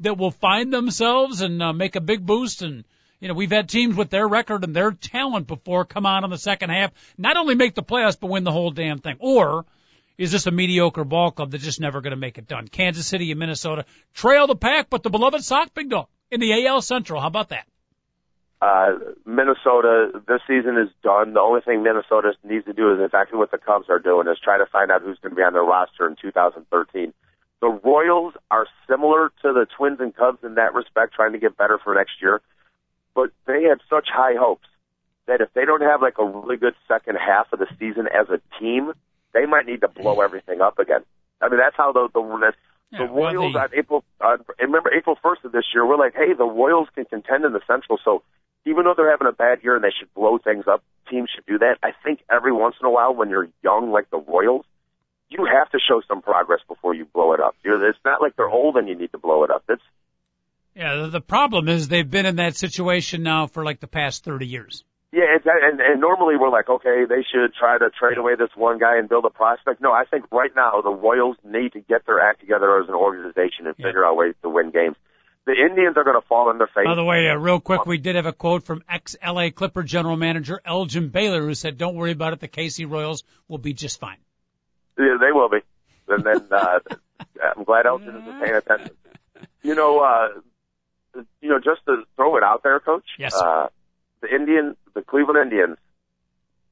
that will find themselves and uh, make a big boost? And, you know, we've had teams with their record and their talent before come on in the second half, not only make the playoffs, but win the whole damn thing. Or, is this a mediocre ball club that's just never going to make it done? Kansas City and Minnesota trail the pack, but the beloved Sox big dog in the AL Central. How about that? Uh, Minnesota, this season is done. The only thing Minnesota needs to do is exactly what the Cubs are doing is try to find out who's going to be on their roster in 2013. The Royals are similar to the Twins and Cubs in that respect, trying to get better for next year. But they had such high hopes that if they don't have like a really good second half of the season as a team, they might need to blow everything up again. I mean, that's how the the, the Yeah, the well, Royals the- on April. Uh, remember April first of this year, we're like, hey, the Royals can contend in the Central. So even though they're having a bad year and they should blow things up, teams should do that. I think every once in a while, when you're young like the Royals, you have to show some progress before you blow it up. You're, it's not like they're old and you need to blow it up. It's Yeah, the, the problem is they've been in that situation now for like the past 30 years. Yeah, it's, and, and normally we're like, okay, they should try to trade away this one guy and build a prospect. No, I think right now the Royals need to get their act together as an organization and Yeah. figure out ways to win games. The Indians are going to fall in their face. By the way, uh, real quick, we did have a quote from ex-LA Clipper general manager Elgin Baylor who said, don't worry about it, the KC Royals will be just fine. Yeah, they will be. And then uh, <laughs> I'm glad Elgin is paying attention. You know, uh, you know, just to throw it out there, Coach. Yes, sir. Uh, the Indian, the Cleveland Indians,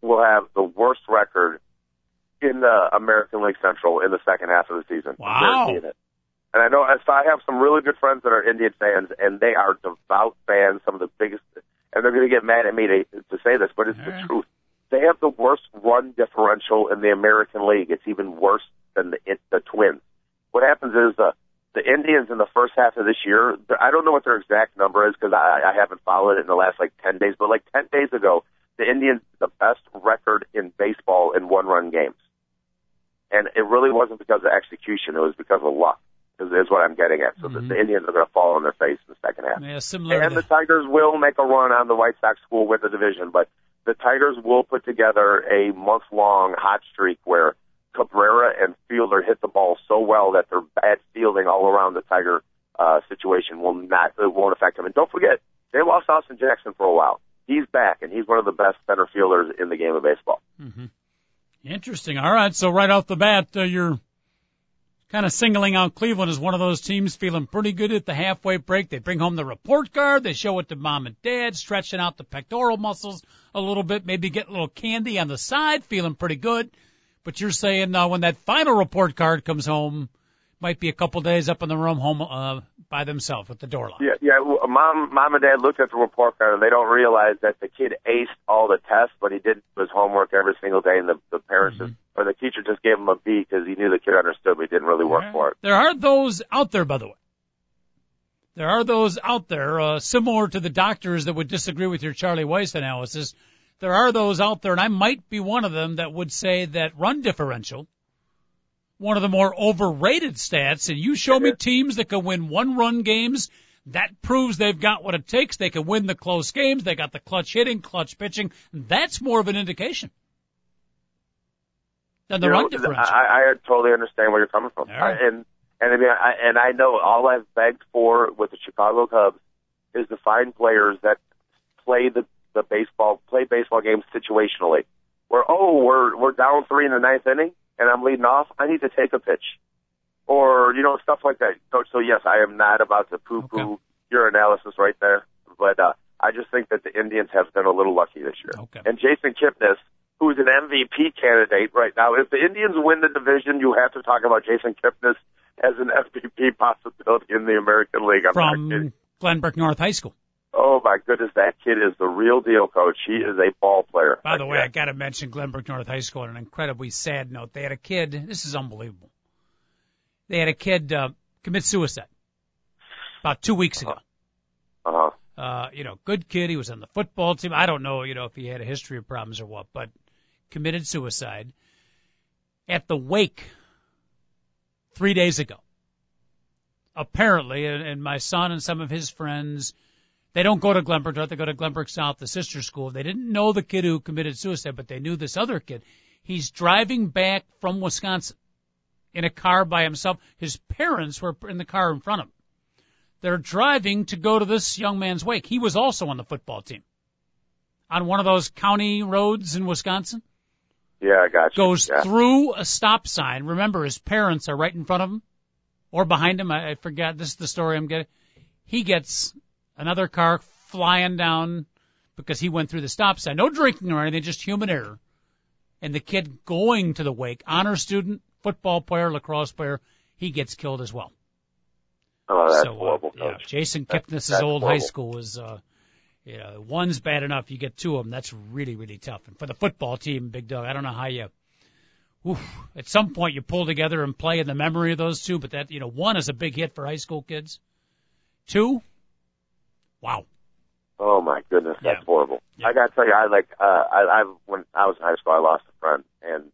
will have the worst record in the American League Central in the second half of the season. Wow. it. And I know so I have some really good friends that are Indian fans, and they are devout fans. Some of the biggest, and they're going to get mad at me to, to say this, but it's All the right. truth. They have the worst run differential in the American League. It's even worse than the it, the Twins. What happens is the the Indians in the first half of this year. I don't know what their exact number is because I, I haven't followed it in the last like ten days. But like ten days ago, the Indians the best record in baseball in one run games, and it really wasn't because of execution. It was because of luck. Is, is what I'm getting at. So the, Mhm. the Indians are going to fall on their face in the second half. Yeah, similar And the Tigers will make a run on the White Sox who will win the division, but the Tigers will put together a month long hot streak where Cabrera and Fielder hit the ball so well that their bad fielding all around the Tiger uh, situation will not it won't affect them. And don't forget, they lost Austin Jackson for a while. He's back, and he's one of the best center fielders in the game of baseball. hmm Interesting. All right. So right off the bat, uh, you're kind of singling out Cleveland as one of those teams feeling pretty good at the halfway break. They bring home the report card. They show it to mom and dad, stretching out the pectoral muscles a little bit, maybe get a little candy on the side, feeling pretty good. But you're saying uh, when that final report card comes home, might be a couple days up in the room home uh, by themselves with the door locked. Yeah, yeah. well, Mom, mom and dad looked at the report card and they don't realize that the kid aced all the tests, but he did his homework every single day, and the the parents just, or the teacher just gave him a B because he knew the kid understood, but he didn't really work for it. There are those out there, by the way. There are those out there, uh, similar to the doctors that would disagree with your Charlie Weiss analysis. There are those out there, and I might be one of them that would say that run differential, one of the more overrated stats, and you show me teams that can win one run games, that proves they've got what it takes. They can win the close games. They got the clutch hitting, clutch pitching. That's more of an indication than the You run know, differential. I, I totally understand where you're coming from, right. I, and and I mean, I, and I know all I've begged for with the Chicago Cubs is to find players that play the the baseball play baseball games situationally. Where oh we're we're down three in the ninth inning and I'm leading off, I need to take a pitch, or you know stuff like that. So, so yes, I am not about to poo poo Okay. your analysis right there, but uh, I just think that the Indians have been a little lucky this year. Okay. And Jason Kipnis, who's an MVP candidate right now, if the Indians win the division, you have to talk about Jason Kipnis as an MVP possibility in the American League. I'm from Glenbrook North High School. Oh my goodness, that kid is the real deal, coach. He is a ball player. By the way, I got to mention Glenbrook North High School on an incredibly sad note. They had a kid. This is unbelievable. They had a kid uh, commit suicide about two weeks ago. uh-huh. Uh, you know, good kid. He was on the football team. I don't know, you know, if he had a history of problems or what, but committed suicide at the wake three days ago. Apparently, and, and my son and some of his friends They don't go to Glenbrook North, they go to Glenbrook South, the sister school. They didn't know the kid who committed suicide, but they knew this other kid. He's driving back from Wisconsin in a car by himself. His parents were in the car in front of him. They're driving to go to this young man's wake. He was also on the football team. On one of those county roads in Wisconsin. Yeah, I got you. Goes yeah. through a stop sign. Remember, his parents are right in front of him or behind him. I, I forget. This is the story I'm getting. He gets another car flying down because he went through the stop sign. No drinking or anything, just human error. And the kid going to the wake, honor student, football player, lacrosse player, he gets killed as well. Oh, that's so, uh, horrible, yeah. Jason Kipnis's old high school was, uh, yeah, one's bad enough. You get two of them. That's really, really tough. And for the football team, Big Dog, I don't know how you, oof, at some point you pull together and play in the memory of those two, but that, you know, one is a big hit for high school kids. Two, wow. Oh my goodness, that's Yeah. horrible. Yeah. I gotta tell you, I like uh, I, I when I was in high school, I lost a friend, and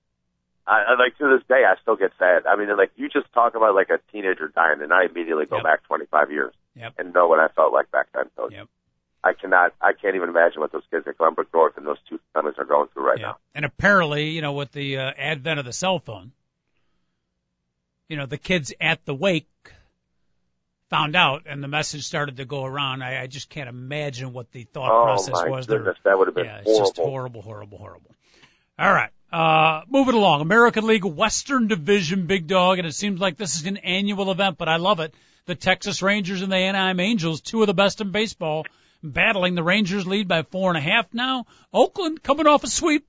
I, I like to this day, I still get sad. I mean, like you just talk about like a teenager dying, and I immediately go Yep. back 25 years Yep. and know what I felt like back then. So Yep. I cannot, I can't even imagine what those kids at Glenbrook North and those two families are going through right yeah. now. And apparently, you know, with the uh, advent of the cell phone, you know, the kids at the wake found out and the message started to go around. I, I just can't imagine what the thought Oh process my was. There- that would have been yeah, it's horrible. just horrible, horrible, horrible. All right. Uh, moving along. American League Western Division Big Dog, and it seems like this is an annual event, but I love it. The Texas Rangers and the Anaheim Angels, two of the best in baseball, battling. The Rangers lead by four and a half now. Oakland coming off a sweep.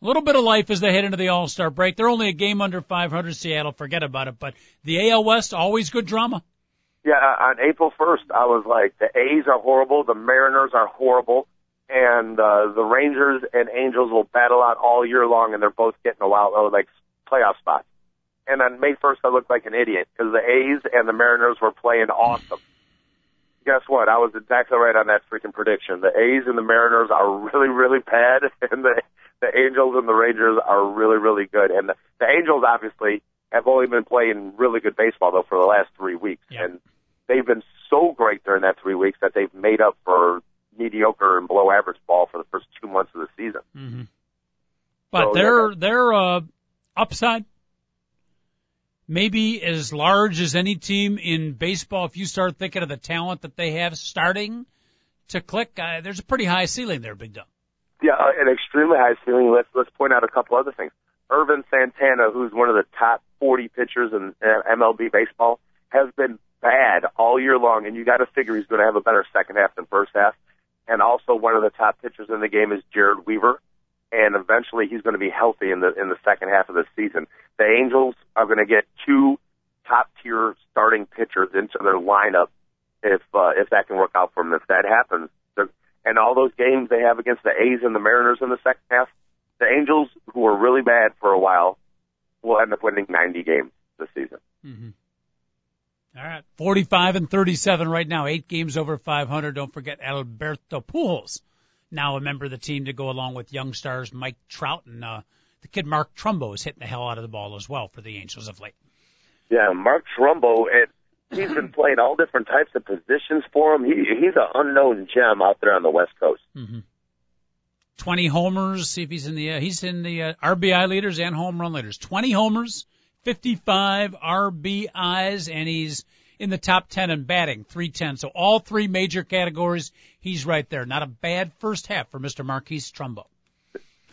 A little bit of life as they head into the All-Star break. They're only a game under 500 Seattle. Forget about it. But the AL West, always good drama. Yeah, uh, on April 1st, I was like, the A's are horrible, the Mariners are horrible, and uh, the Rangers and Angels will battle out all year long, and they're both getting a wild, oh, like playoff spots. And on May 1st, I looked like an idiot because the A's and the Mariners were playing awesome. Guess what? I was exactly right on that freaking prediction. The A's and the Mariners are really, really bad, <laughs> and the the Angels and the Rangers are really, really good. And the, the Angels obviously have only been playing really good baseball though for the last three weeks, Yeah. and they've been so great during that three weeks that they've made up for mediocre and below average ball for the first two months of the season. Mm-hmm. But So, yeah, their their uh, upside maybe as large as any team in baseball. If you start thinking of the talent that they have starting to click, uh, there's a pretty high ceiling there, Big Dog. Yeah, uh, an extremely high ceiling. Let's let's point out a couple other things. Ervin Santana, who's one of the top 40 pitchers in MLB baseball, has been bad all year long, and you got to figure he's going to have a better second half than first half. And also, one of the top pitchers in the game is Jered Weaver, and eventually he's going to be healthy in the in the second half of the season. The Angels are going to get two top tier starting pitchers into their lineup if uh, if that can work out for them. If that happens, and all those games they have against the A's and the Mariners in the second half, the Angels, who were really bad for a while, will end up winning 90 games this season. Mm-hmm. All right, 45 and 37 right now, eight games over 500. Don't forget Alberto Pujols, now a member of the team to go along with young stars Mike Trout and uh, the kid Mark Trumbo is hitting the hell out of the ball as well for the Angels of late. Yeah, Mark Trumbo, it, he's been <clears throat> playing all different types of positions for him. He, he's an unknown gem out there on the West Coast. Mm-hmm. 20 homers. See if he's in the uh, he's in the uh, RBI leaders and home run leaders. 20 homers, 55 RBIs, and he's in the top 10 in batting, 310. So all three major categories, he's right there. Not a bad first half for Mr. Marquise Trumbo.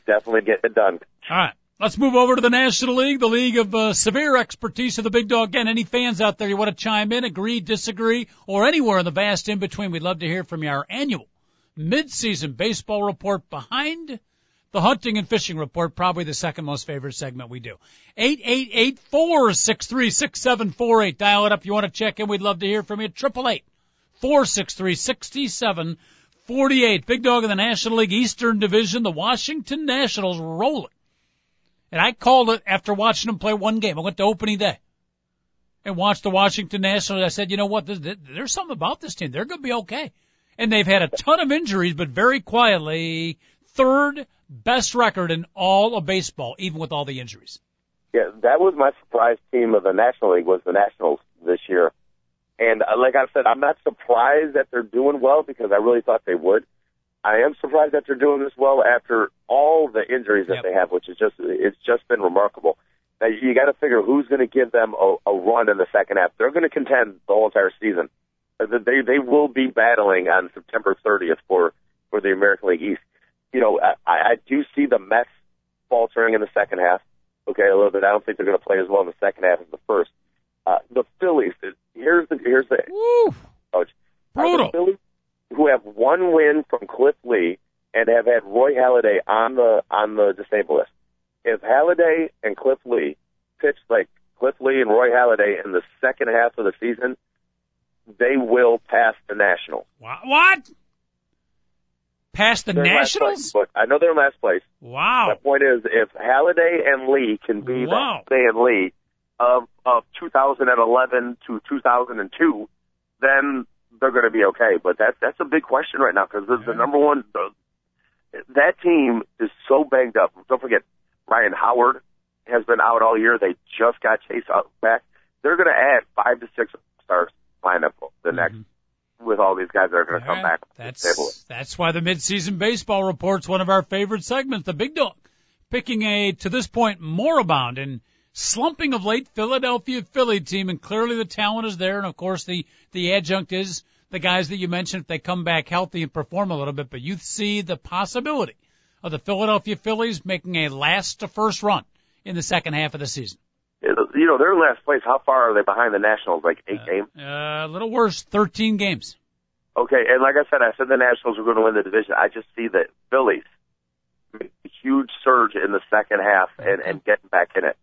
Definitely getting it done. All right. Let's move over to the National League, the league of uh, severe expertise of the big dog. Again, any fans out there you want to chime in, agree, disagree, or anywhere in the vast in between, we'd love to hear from you. Our annual mid-season baseball report behind the hunting and fishing report, probably the second most favorite segment we do. Eight eight eight four six three six seven four eight. Dial it up. You want to check in? We'd love to hear from you. Triple eight four six three sixty seven forty eight. Big dog in the National League Eastern Division. The Washington Nationals rolling. And I called it after watching them play one game. I went to opening day and watched the Washington Nationals. I said, you know what? There's something about this team. They're going to be okay. And they've had a ton of injuries, but very quietly, third best record in all of baseball, even with all the injuries. Yeah, that was my surprise team of the National League was the Nationals this year. And uh, like I said, I'm not surprised that they're doing well because I really thought they would. I am surprised that they're doing this well after all the injuries that Yep. they have, which is just it's just been remarkable. Now you got to figure who's going to give them a, a run in the second half. They're going to contend the whole entire season. They they will be battling on September 30th for for the American League East. You know, I, I do see the Mets faltering in the second half. Okay, a little bit. I don't think they're going to play as well in the second half as the first. Uh, the Phillies. Here's the here's the Woo! coach. The Brutal. Phillies who have one win from Cliff Lee and have had Roy Halladay on the on the disabled list. If Halladay and Cliff Lee pitch like Cliff Lee and Roy Halladay in the second half of the season, they will pass the Nationals. Wha- What? Past the They're Nationals? I know they're in last place. Wow. My point is, if Halladay and Lee can be Wow. the Halladay and Lee of of 2011 to 2002, then they're going to be okay. But that's that's a big question right now because the, the number one, the, that team is so banged up. Don't forget, Ryan Howard has been out all year. They just got Chase out back. They're going to add five to six stars lineup the next mm-hmm. With all these guys that are going to come back. from the table. That's that's why the midseason baseball report's one of our favorite segments. The Big Dog picking a to this point moribund and slumping of late Philadelphia Philly team, and clearly the talent is there, and of course the the adjunct is the guys that you mentioned if they come back healthy and perform a little bit. But you see the possibility of the Philadelphia Phillies making a last to first run in the second half of the season. You know, they're in last place. How far are they behind the Nationals? Like eight games. Uh, a little worse, 13 games. Okay, and like I said, I said the Nationals were going to win the division. I just see the Phillies make a huge surge in the second half and, and getting back in it,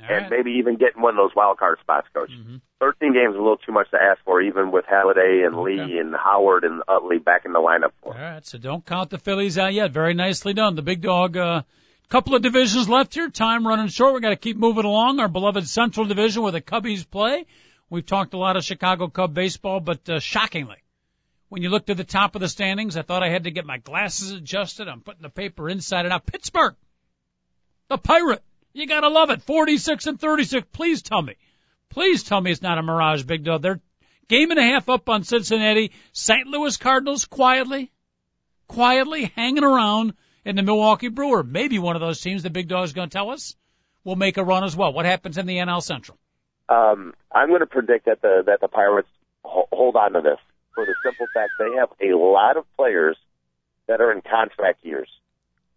All and right. maybe even getting one of those wild card spots, Coach. Mhm. Thirteen games is a little too much to ask for, even with Halladay and Lee and Howard and Utley back in the lineup for. All right, so don't count the Phillies out yet. Very nicely done. The big dog, uh, couple of divisions left here. Time running short. We got to keep moving along. Our beloved Central Division where the Cubbies play. We've talked a lot of Chicago Cub baseball, but uh, shockingly, when you look to the top of the standings, I thought I had to get my glasses adjusted. I'm putting the paper inside and out. Pittsburgh, the Pirate. You gotta love it. 46 and 36. Please tell me. Please tell me it's not a mirage, big dog. They're game and a half up on Cincinnati. St. Louis Cardinals quietly, quietly hanging around in the Milwaukee Brewer. Maybe one of those teams the big dog's going to tell us will make a run as well. What happens in the NL Central? Um, I'm going to predict that the that the Pirates hold on to this for the simple fact they have a lot of players that are in contract years.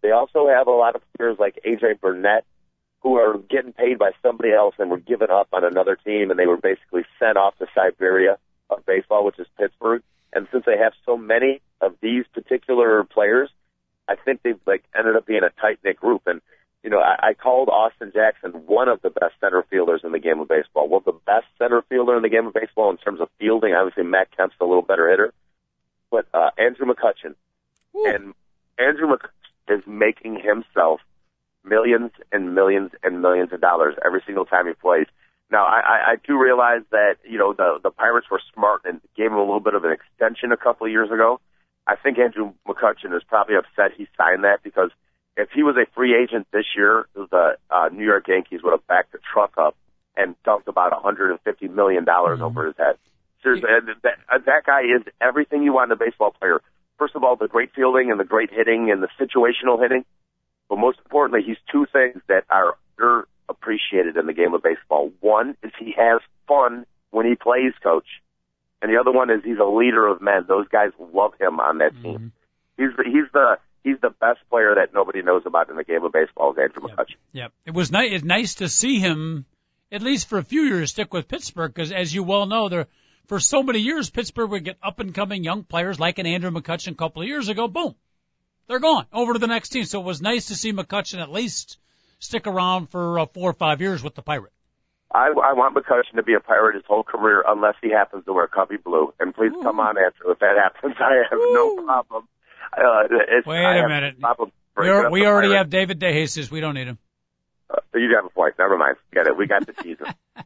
They also have a lot of players like AJ Burnett who are getting paid by somebody else and were given up on another team and they were basically sent off to Siberia of baseball, which is Pittsburgh. And since they have so many of these particular players, I think they've like ended up being a tight knit group. And you know, I, I called Austin Jackson one of the best center fielders in the game of baseball. Well, the best center fielder in the game of baseball in terms of fielding. Obviously, Matt Kemp's a little better hitter, but uh, Andrew McCutchen and Andrew McCutchen is making himself millions and millions and millions of dollars every single time he plays. Now, I, I, I do realize that you know the the Pirates were smart and gave him a little bit of an extension a couple of years ago. I think Andrew McCutchen is probably upset he signed that because if he was a free agent this year, the uh, New York Yankees would have backed the truck up and dumped about 150 million dollars over his head. Seriously, uh, that, that guy is everything you want in a baseball player. First of all, the great fielding and the great hitting and the situational hitting, but most importantly, he's two things that are underappreciated in the game of baseball. One is he has fun when he plays, coach, and the other one is he's a leader of men. Those guys love him on that team. He's the, he's the he's the best player that nobody knows about in the game of baseball. Is Andrew McCutchen. Yep. It was nice. It's nice to see him, at least for a few years, stick with Pittsburgh because, as you well know, there for so many years Pittsburgh would get up and coming young players like an Andrew McCutchen a couple of years ago. Boom, they're gone over to the next team. So it was nice to see McCutchen at least stick around for uh, four or five years with the Pirate. I, I want McCutchen to be a pirate his whole career, unless he happens to wear cubby blue. And please come on, answer if that happens. I have no problem. Uh, it's, Wait I a have minute. No We, breaking are, up we already Pirates. have David DeJesus. We don't need him. Uh, you have a point. Never mind. Get it. We got the season. <laughs>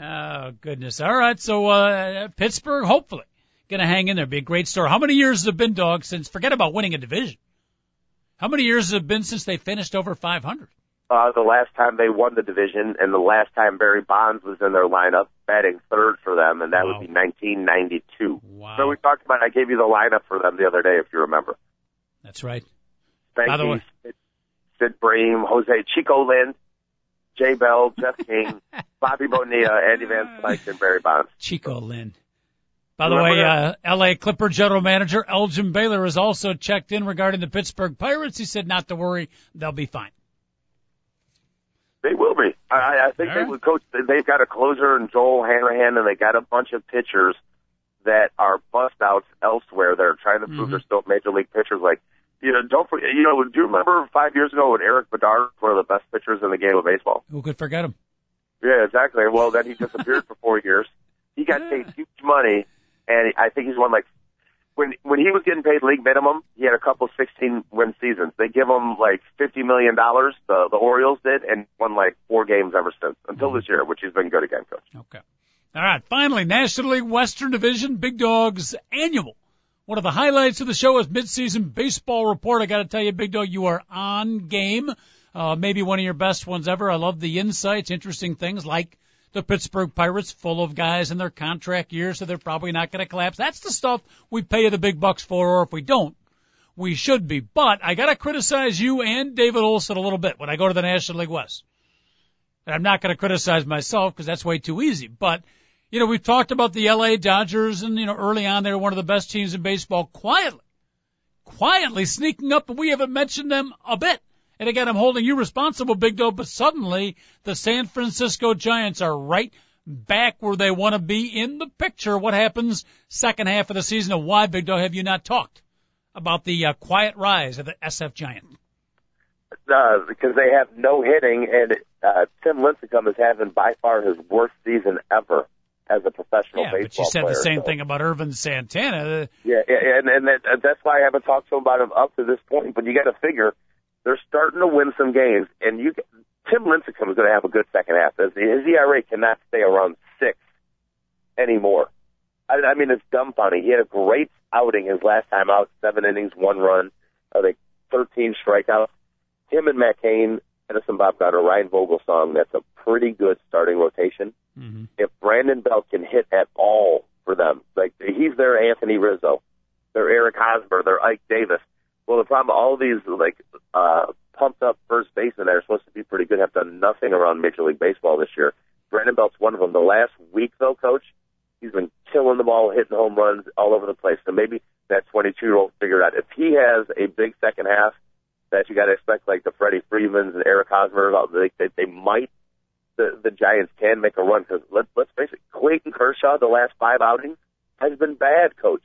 Oh goodness! All right, so uh, Pittsburgh hopefully going to hang in there. Be a great story. How many years has it been, dog? Since forget about winning a division. How many years has it been since they finished over 500? Uh, the last time they won the division and the last time Barry Bonds was in their lineup, batting third for them, and that Wow. would be 1992. Wow. So we talked about. I gave you the lineup for them the other day, if you remember. That's right. Thank By the you, way- Sid, Sid Bream, Jose Chico Lind, Jay Bell, Jeff <laughs> King, Bobby Bonilla, Andy Van Slyke, and Barry Bonds. Chico Lind. By the Remember way, uh, LA Clipper general manager Elgin Baylor has also checked in regarding the Pittsburgh Pirates. He said not to worry, they'll be fine. Be. I, I think All they right. would coach. They've got a closer in Joel Hanrahan, and they got a bunch of pitchers that are bust outs elsewhere. They're trying to prove Mhm. they're still major league pitchers. Like, you know, don't forget. You know, do you remember five years ago when Erik Bedard was one of the best pitchers in the game of baseball? Who could forget him? Yeah, exactly. Well, then he disappeared for four years. He got <laughs> paid huge money, and I think he's won like when when he was getting paid league minimum, he had a couple 16 win seasons. They give him like 50 million dollars. The the Orioles did, and won like four games ever since until this year, which he's been good again, coach. Okay. All right. Finally, National League Western Division Big Dogs Annual. One of the highlights of the show is midseason baseball report. I got to tell you, Big Dog, you are on game. Uh, maybe one of your best ones ever. I love the insights, interesting things like the Pittsburgh Pirates, full of guys in their contract years, so they're probably not going to collapse. That's the stuff we pay you the big bucks for, or if we don't, we should be. But I got to criticize you and David Olson a little bit when I go to the National League West. And I'm not going to criticize myself because that's way too easy. But, you know, we've talked about the LA Dodgers and, you know, early on they were one of the best teams in baseball quietly, quietly sneaking up, but we haven't mentioned them a bit. And again, I'm holding you responsible, Big Dog, but suddenly the San Francisco Giants are right back where they want to be in the picture. What happens second half of the season and why, Big Dog, have you not talked about the uh, quiet rise of the SF Giant? Uh, because they have no hitting, and uh, Tim Lincecum is having by far his worst season ever as a professional Yeah, baseball but you said player. the same So- thing about Ervin Santana. Yeah, yeah, and and that, that's why I haven't talked to him about him up to this point. But you got to figure they're starting to win some games, and you Tim Lincecum is going to have a good second half. His, his ERA cannot stay around six anymore. I, I mean, it's dumbfounding. He had a great outing his last time out, seven innings, one run, I think thirteen strikeouts. Him and Matt Cain, Madison Bumgarner Ryan Vogelsong. That's a pretty good starting rotation Mm-hmm. if Brandon Belt can hit at all for them, like he's their Anthony Rizzo, their Eric Hosmer, their Ike Davis. Well, the problem, all these like uh, pumped up first basemen that are supposed to be pretty good have done nothing around Major League Baseball this year. Brandon Belt's one of them. The last week, though, coach, he's been killing the ball, hitting home runs all over the place. So maybe that 22 year old figured out if he has a big second half, that you got to expect like the Freddie Freemans and Eric Hosmer, they, they, they might the the Giants can make a run because let, let's face it, Clayton Kershaw the last five outings has been bad, coach.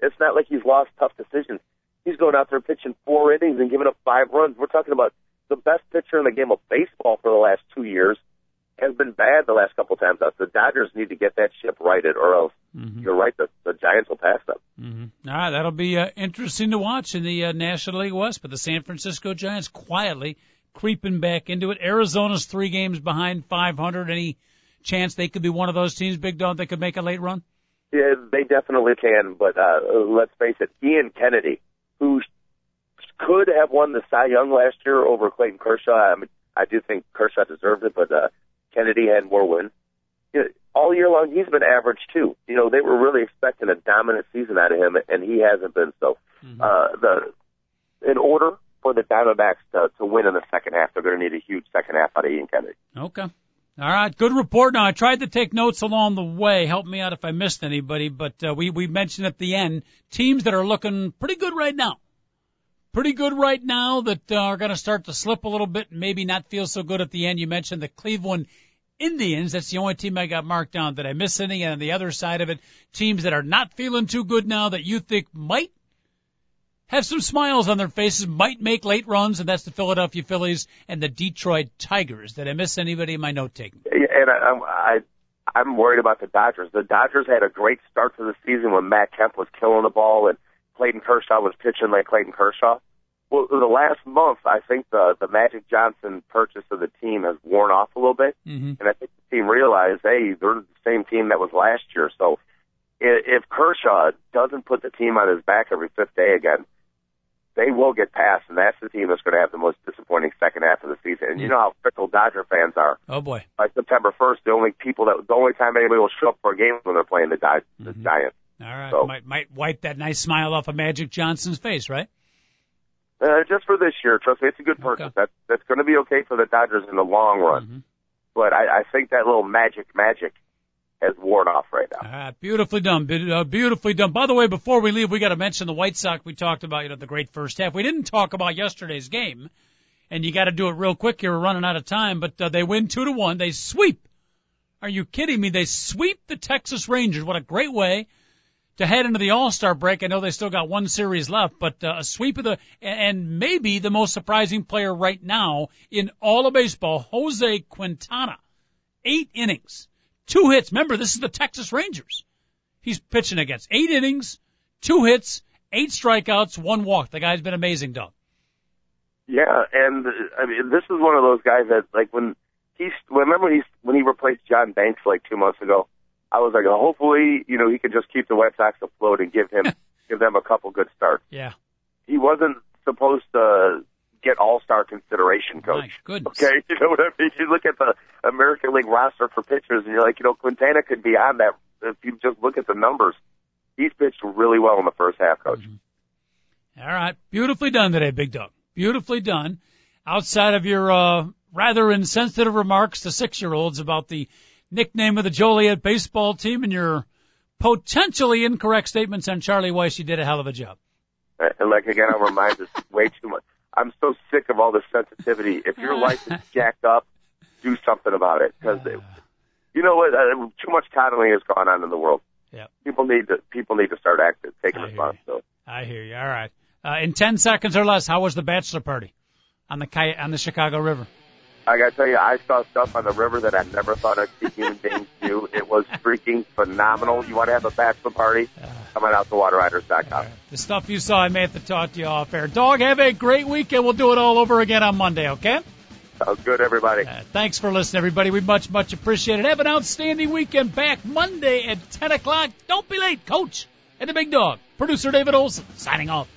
It's not like he's lost tough decisions. He's going out there pitching four innings and giving up five runs. We're talking about the best pitcher in the game of baseball for the last two years has been bad the last couple of times. The Dodgers need to get that ship righted, or else Mm-hmm. you're right. The, the Giants will pass them. Mm-hmm. All right, that'll be uh, interesting to watch in the uh, National League West. But the San Francisco Giants quietly creeping back into it. Arizona's three games behind 500. Any chance they could be one of those teams, Big Dog, that could make a late run? Yeah, they definitely can. But uh, let's face it, Ian Kennedy, who could have won the Cy Young last year over Clayton Kershaw. I mean, I do think Kershaw deserved it, but uh, Kennedy had more wins. You know, all year long, he's been average too. You know, they were really expecting a dominant season out of him, and he hasn't been. So, uh, the in order for the Diamondbacks to, to win in the second half, they're going to need a huge second half out of Ian Kennedy. Okay. All right, good report. Now I tried to take notes along the way. Help me out if I missed anybody, but uh, we we mentioned at the end teams that are looking pretty good right now. Pretty good right now that uh, are going to start to slip a little bit and maybe not feel so good at the end. You mentioned the Cleveland Indians. That's the only team I got marked down. Did I miss any? And on the other side of it, teams that are not feeling too good now that you think might have some smiles on their faces, might make late runs, and that's the Philadelphia Phillies and the Detroit Tigers. Did I miss anybody in my note taking? Yeah, and I, I'm I, I'm worried about the Dodgers. The Dodgers had a great start to the season when Matt Kemp was killing the ball and Clayton Kershaw was pitching like Clayton Kershaw. Well, the last month, I think the the Magic Johnson purchase of the team has worn off a little bit, Mm-hmm. and I think the team realized, hey, they're the same team that was last year. So if Kershaw doesn't put the team on his back every fifth day again, they will get past, and that's the team that's going to have the most disappointing second half of the season. And you Mm. know how fickle Dodger fans are. Oh boy. By September 1st, the only people that the only time anybody will show up for a game is when they're playing the, Di- the Mhm. Giants. All right. So- Might might wipe that nice smile off of Magic Johnson's face, right? Uh, just for this year, trust me, it's a good purchase. Okay. That's that's going to be okay for the Dodgers in the long run. Mhm. But I, I think that little magic magic has worn off right now. Right, beautifully done, uh, beautifully done. By the way, before we leave, we got to mention the White Sox. We talked about, you know, the great first half. We didn't talk about yesterday's game, and you got to do it real quick. We're running out of time, but uh, they win two to one. They sweep. Are you kidding me? They sweep the Texas Rangers. What a great way to head into the All Star break. I know they still got one series left, but uh, a sweep of the and maybe the most surprising player right now in all of baseball, Jose Quintana, eight innings, two hits. Remember, this is the Texas Rangers. He's pitching against eight innings, two hits, eight strikeouts, one walk. The guy's been amazing, Doug. Yeah, and I mean, this is one of those guys that like when he's remember when he's when he replaced John Danks like two months ago. I was like, oh, hopefully, you know, he can just keep the White Sox afloat and give him <laughs> give them a couple good starts. Yeah, He wasn't supposed to get All Star consideration, coach. my goodness. Okay, <laughs> you know what I mean? You look at the American League roster for pitchers, and you're like, you know, Quintana could be on that if you just look at the numbers. He's pitched really well in the first half, coach. All right, beautifully done today, Big Doug. Beautifully done. Outside of your uh, rather insensitive remarks to six-year-olds about the nickname of the Joliet baseball team and your potentially incorrect statements on Charlie Weiss, you did a hell of a job. And like again, I'll remind us way too much. I'm so sick of all this sensitivity. If your life is jacked up, do something about it because you know what? Uh, too much coddling has gone on in the world. Yeah, People need to people need to start acting, taking I hear responsibility. I hear you. All right. Uh, in 10 seconds or less, how was the bachelor party on the on the Chicago River? I gotta tell you, I saw stuff on the river that I never thought I'd see human <laughs> beings do. It was freaking phenomenal. You want to have a bachelor party? Come on out to waterriders.com. The stuff you saw, I may have to talk to you off air. Dog, have a great weekend. We'll do it all over again on Monday, okay? Sounds good, everybody. Uh, thanks for listening, everybody. We much, much appreciate it. Have an outstanding weekend. Back Monday at 10 o'clock. Don't be late, Coach. And the big dog, producer David Olson, signing off.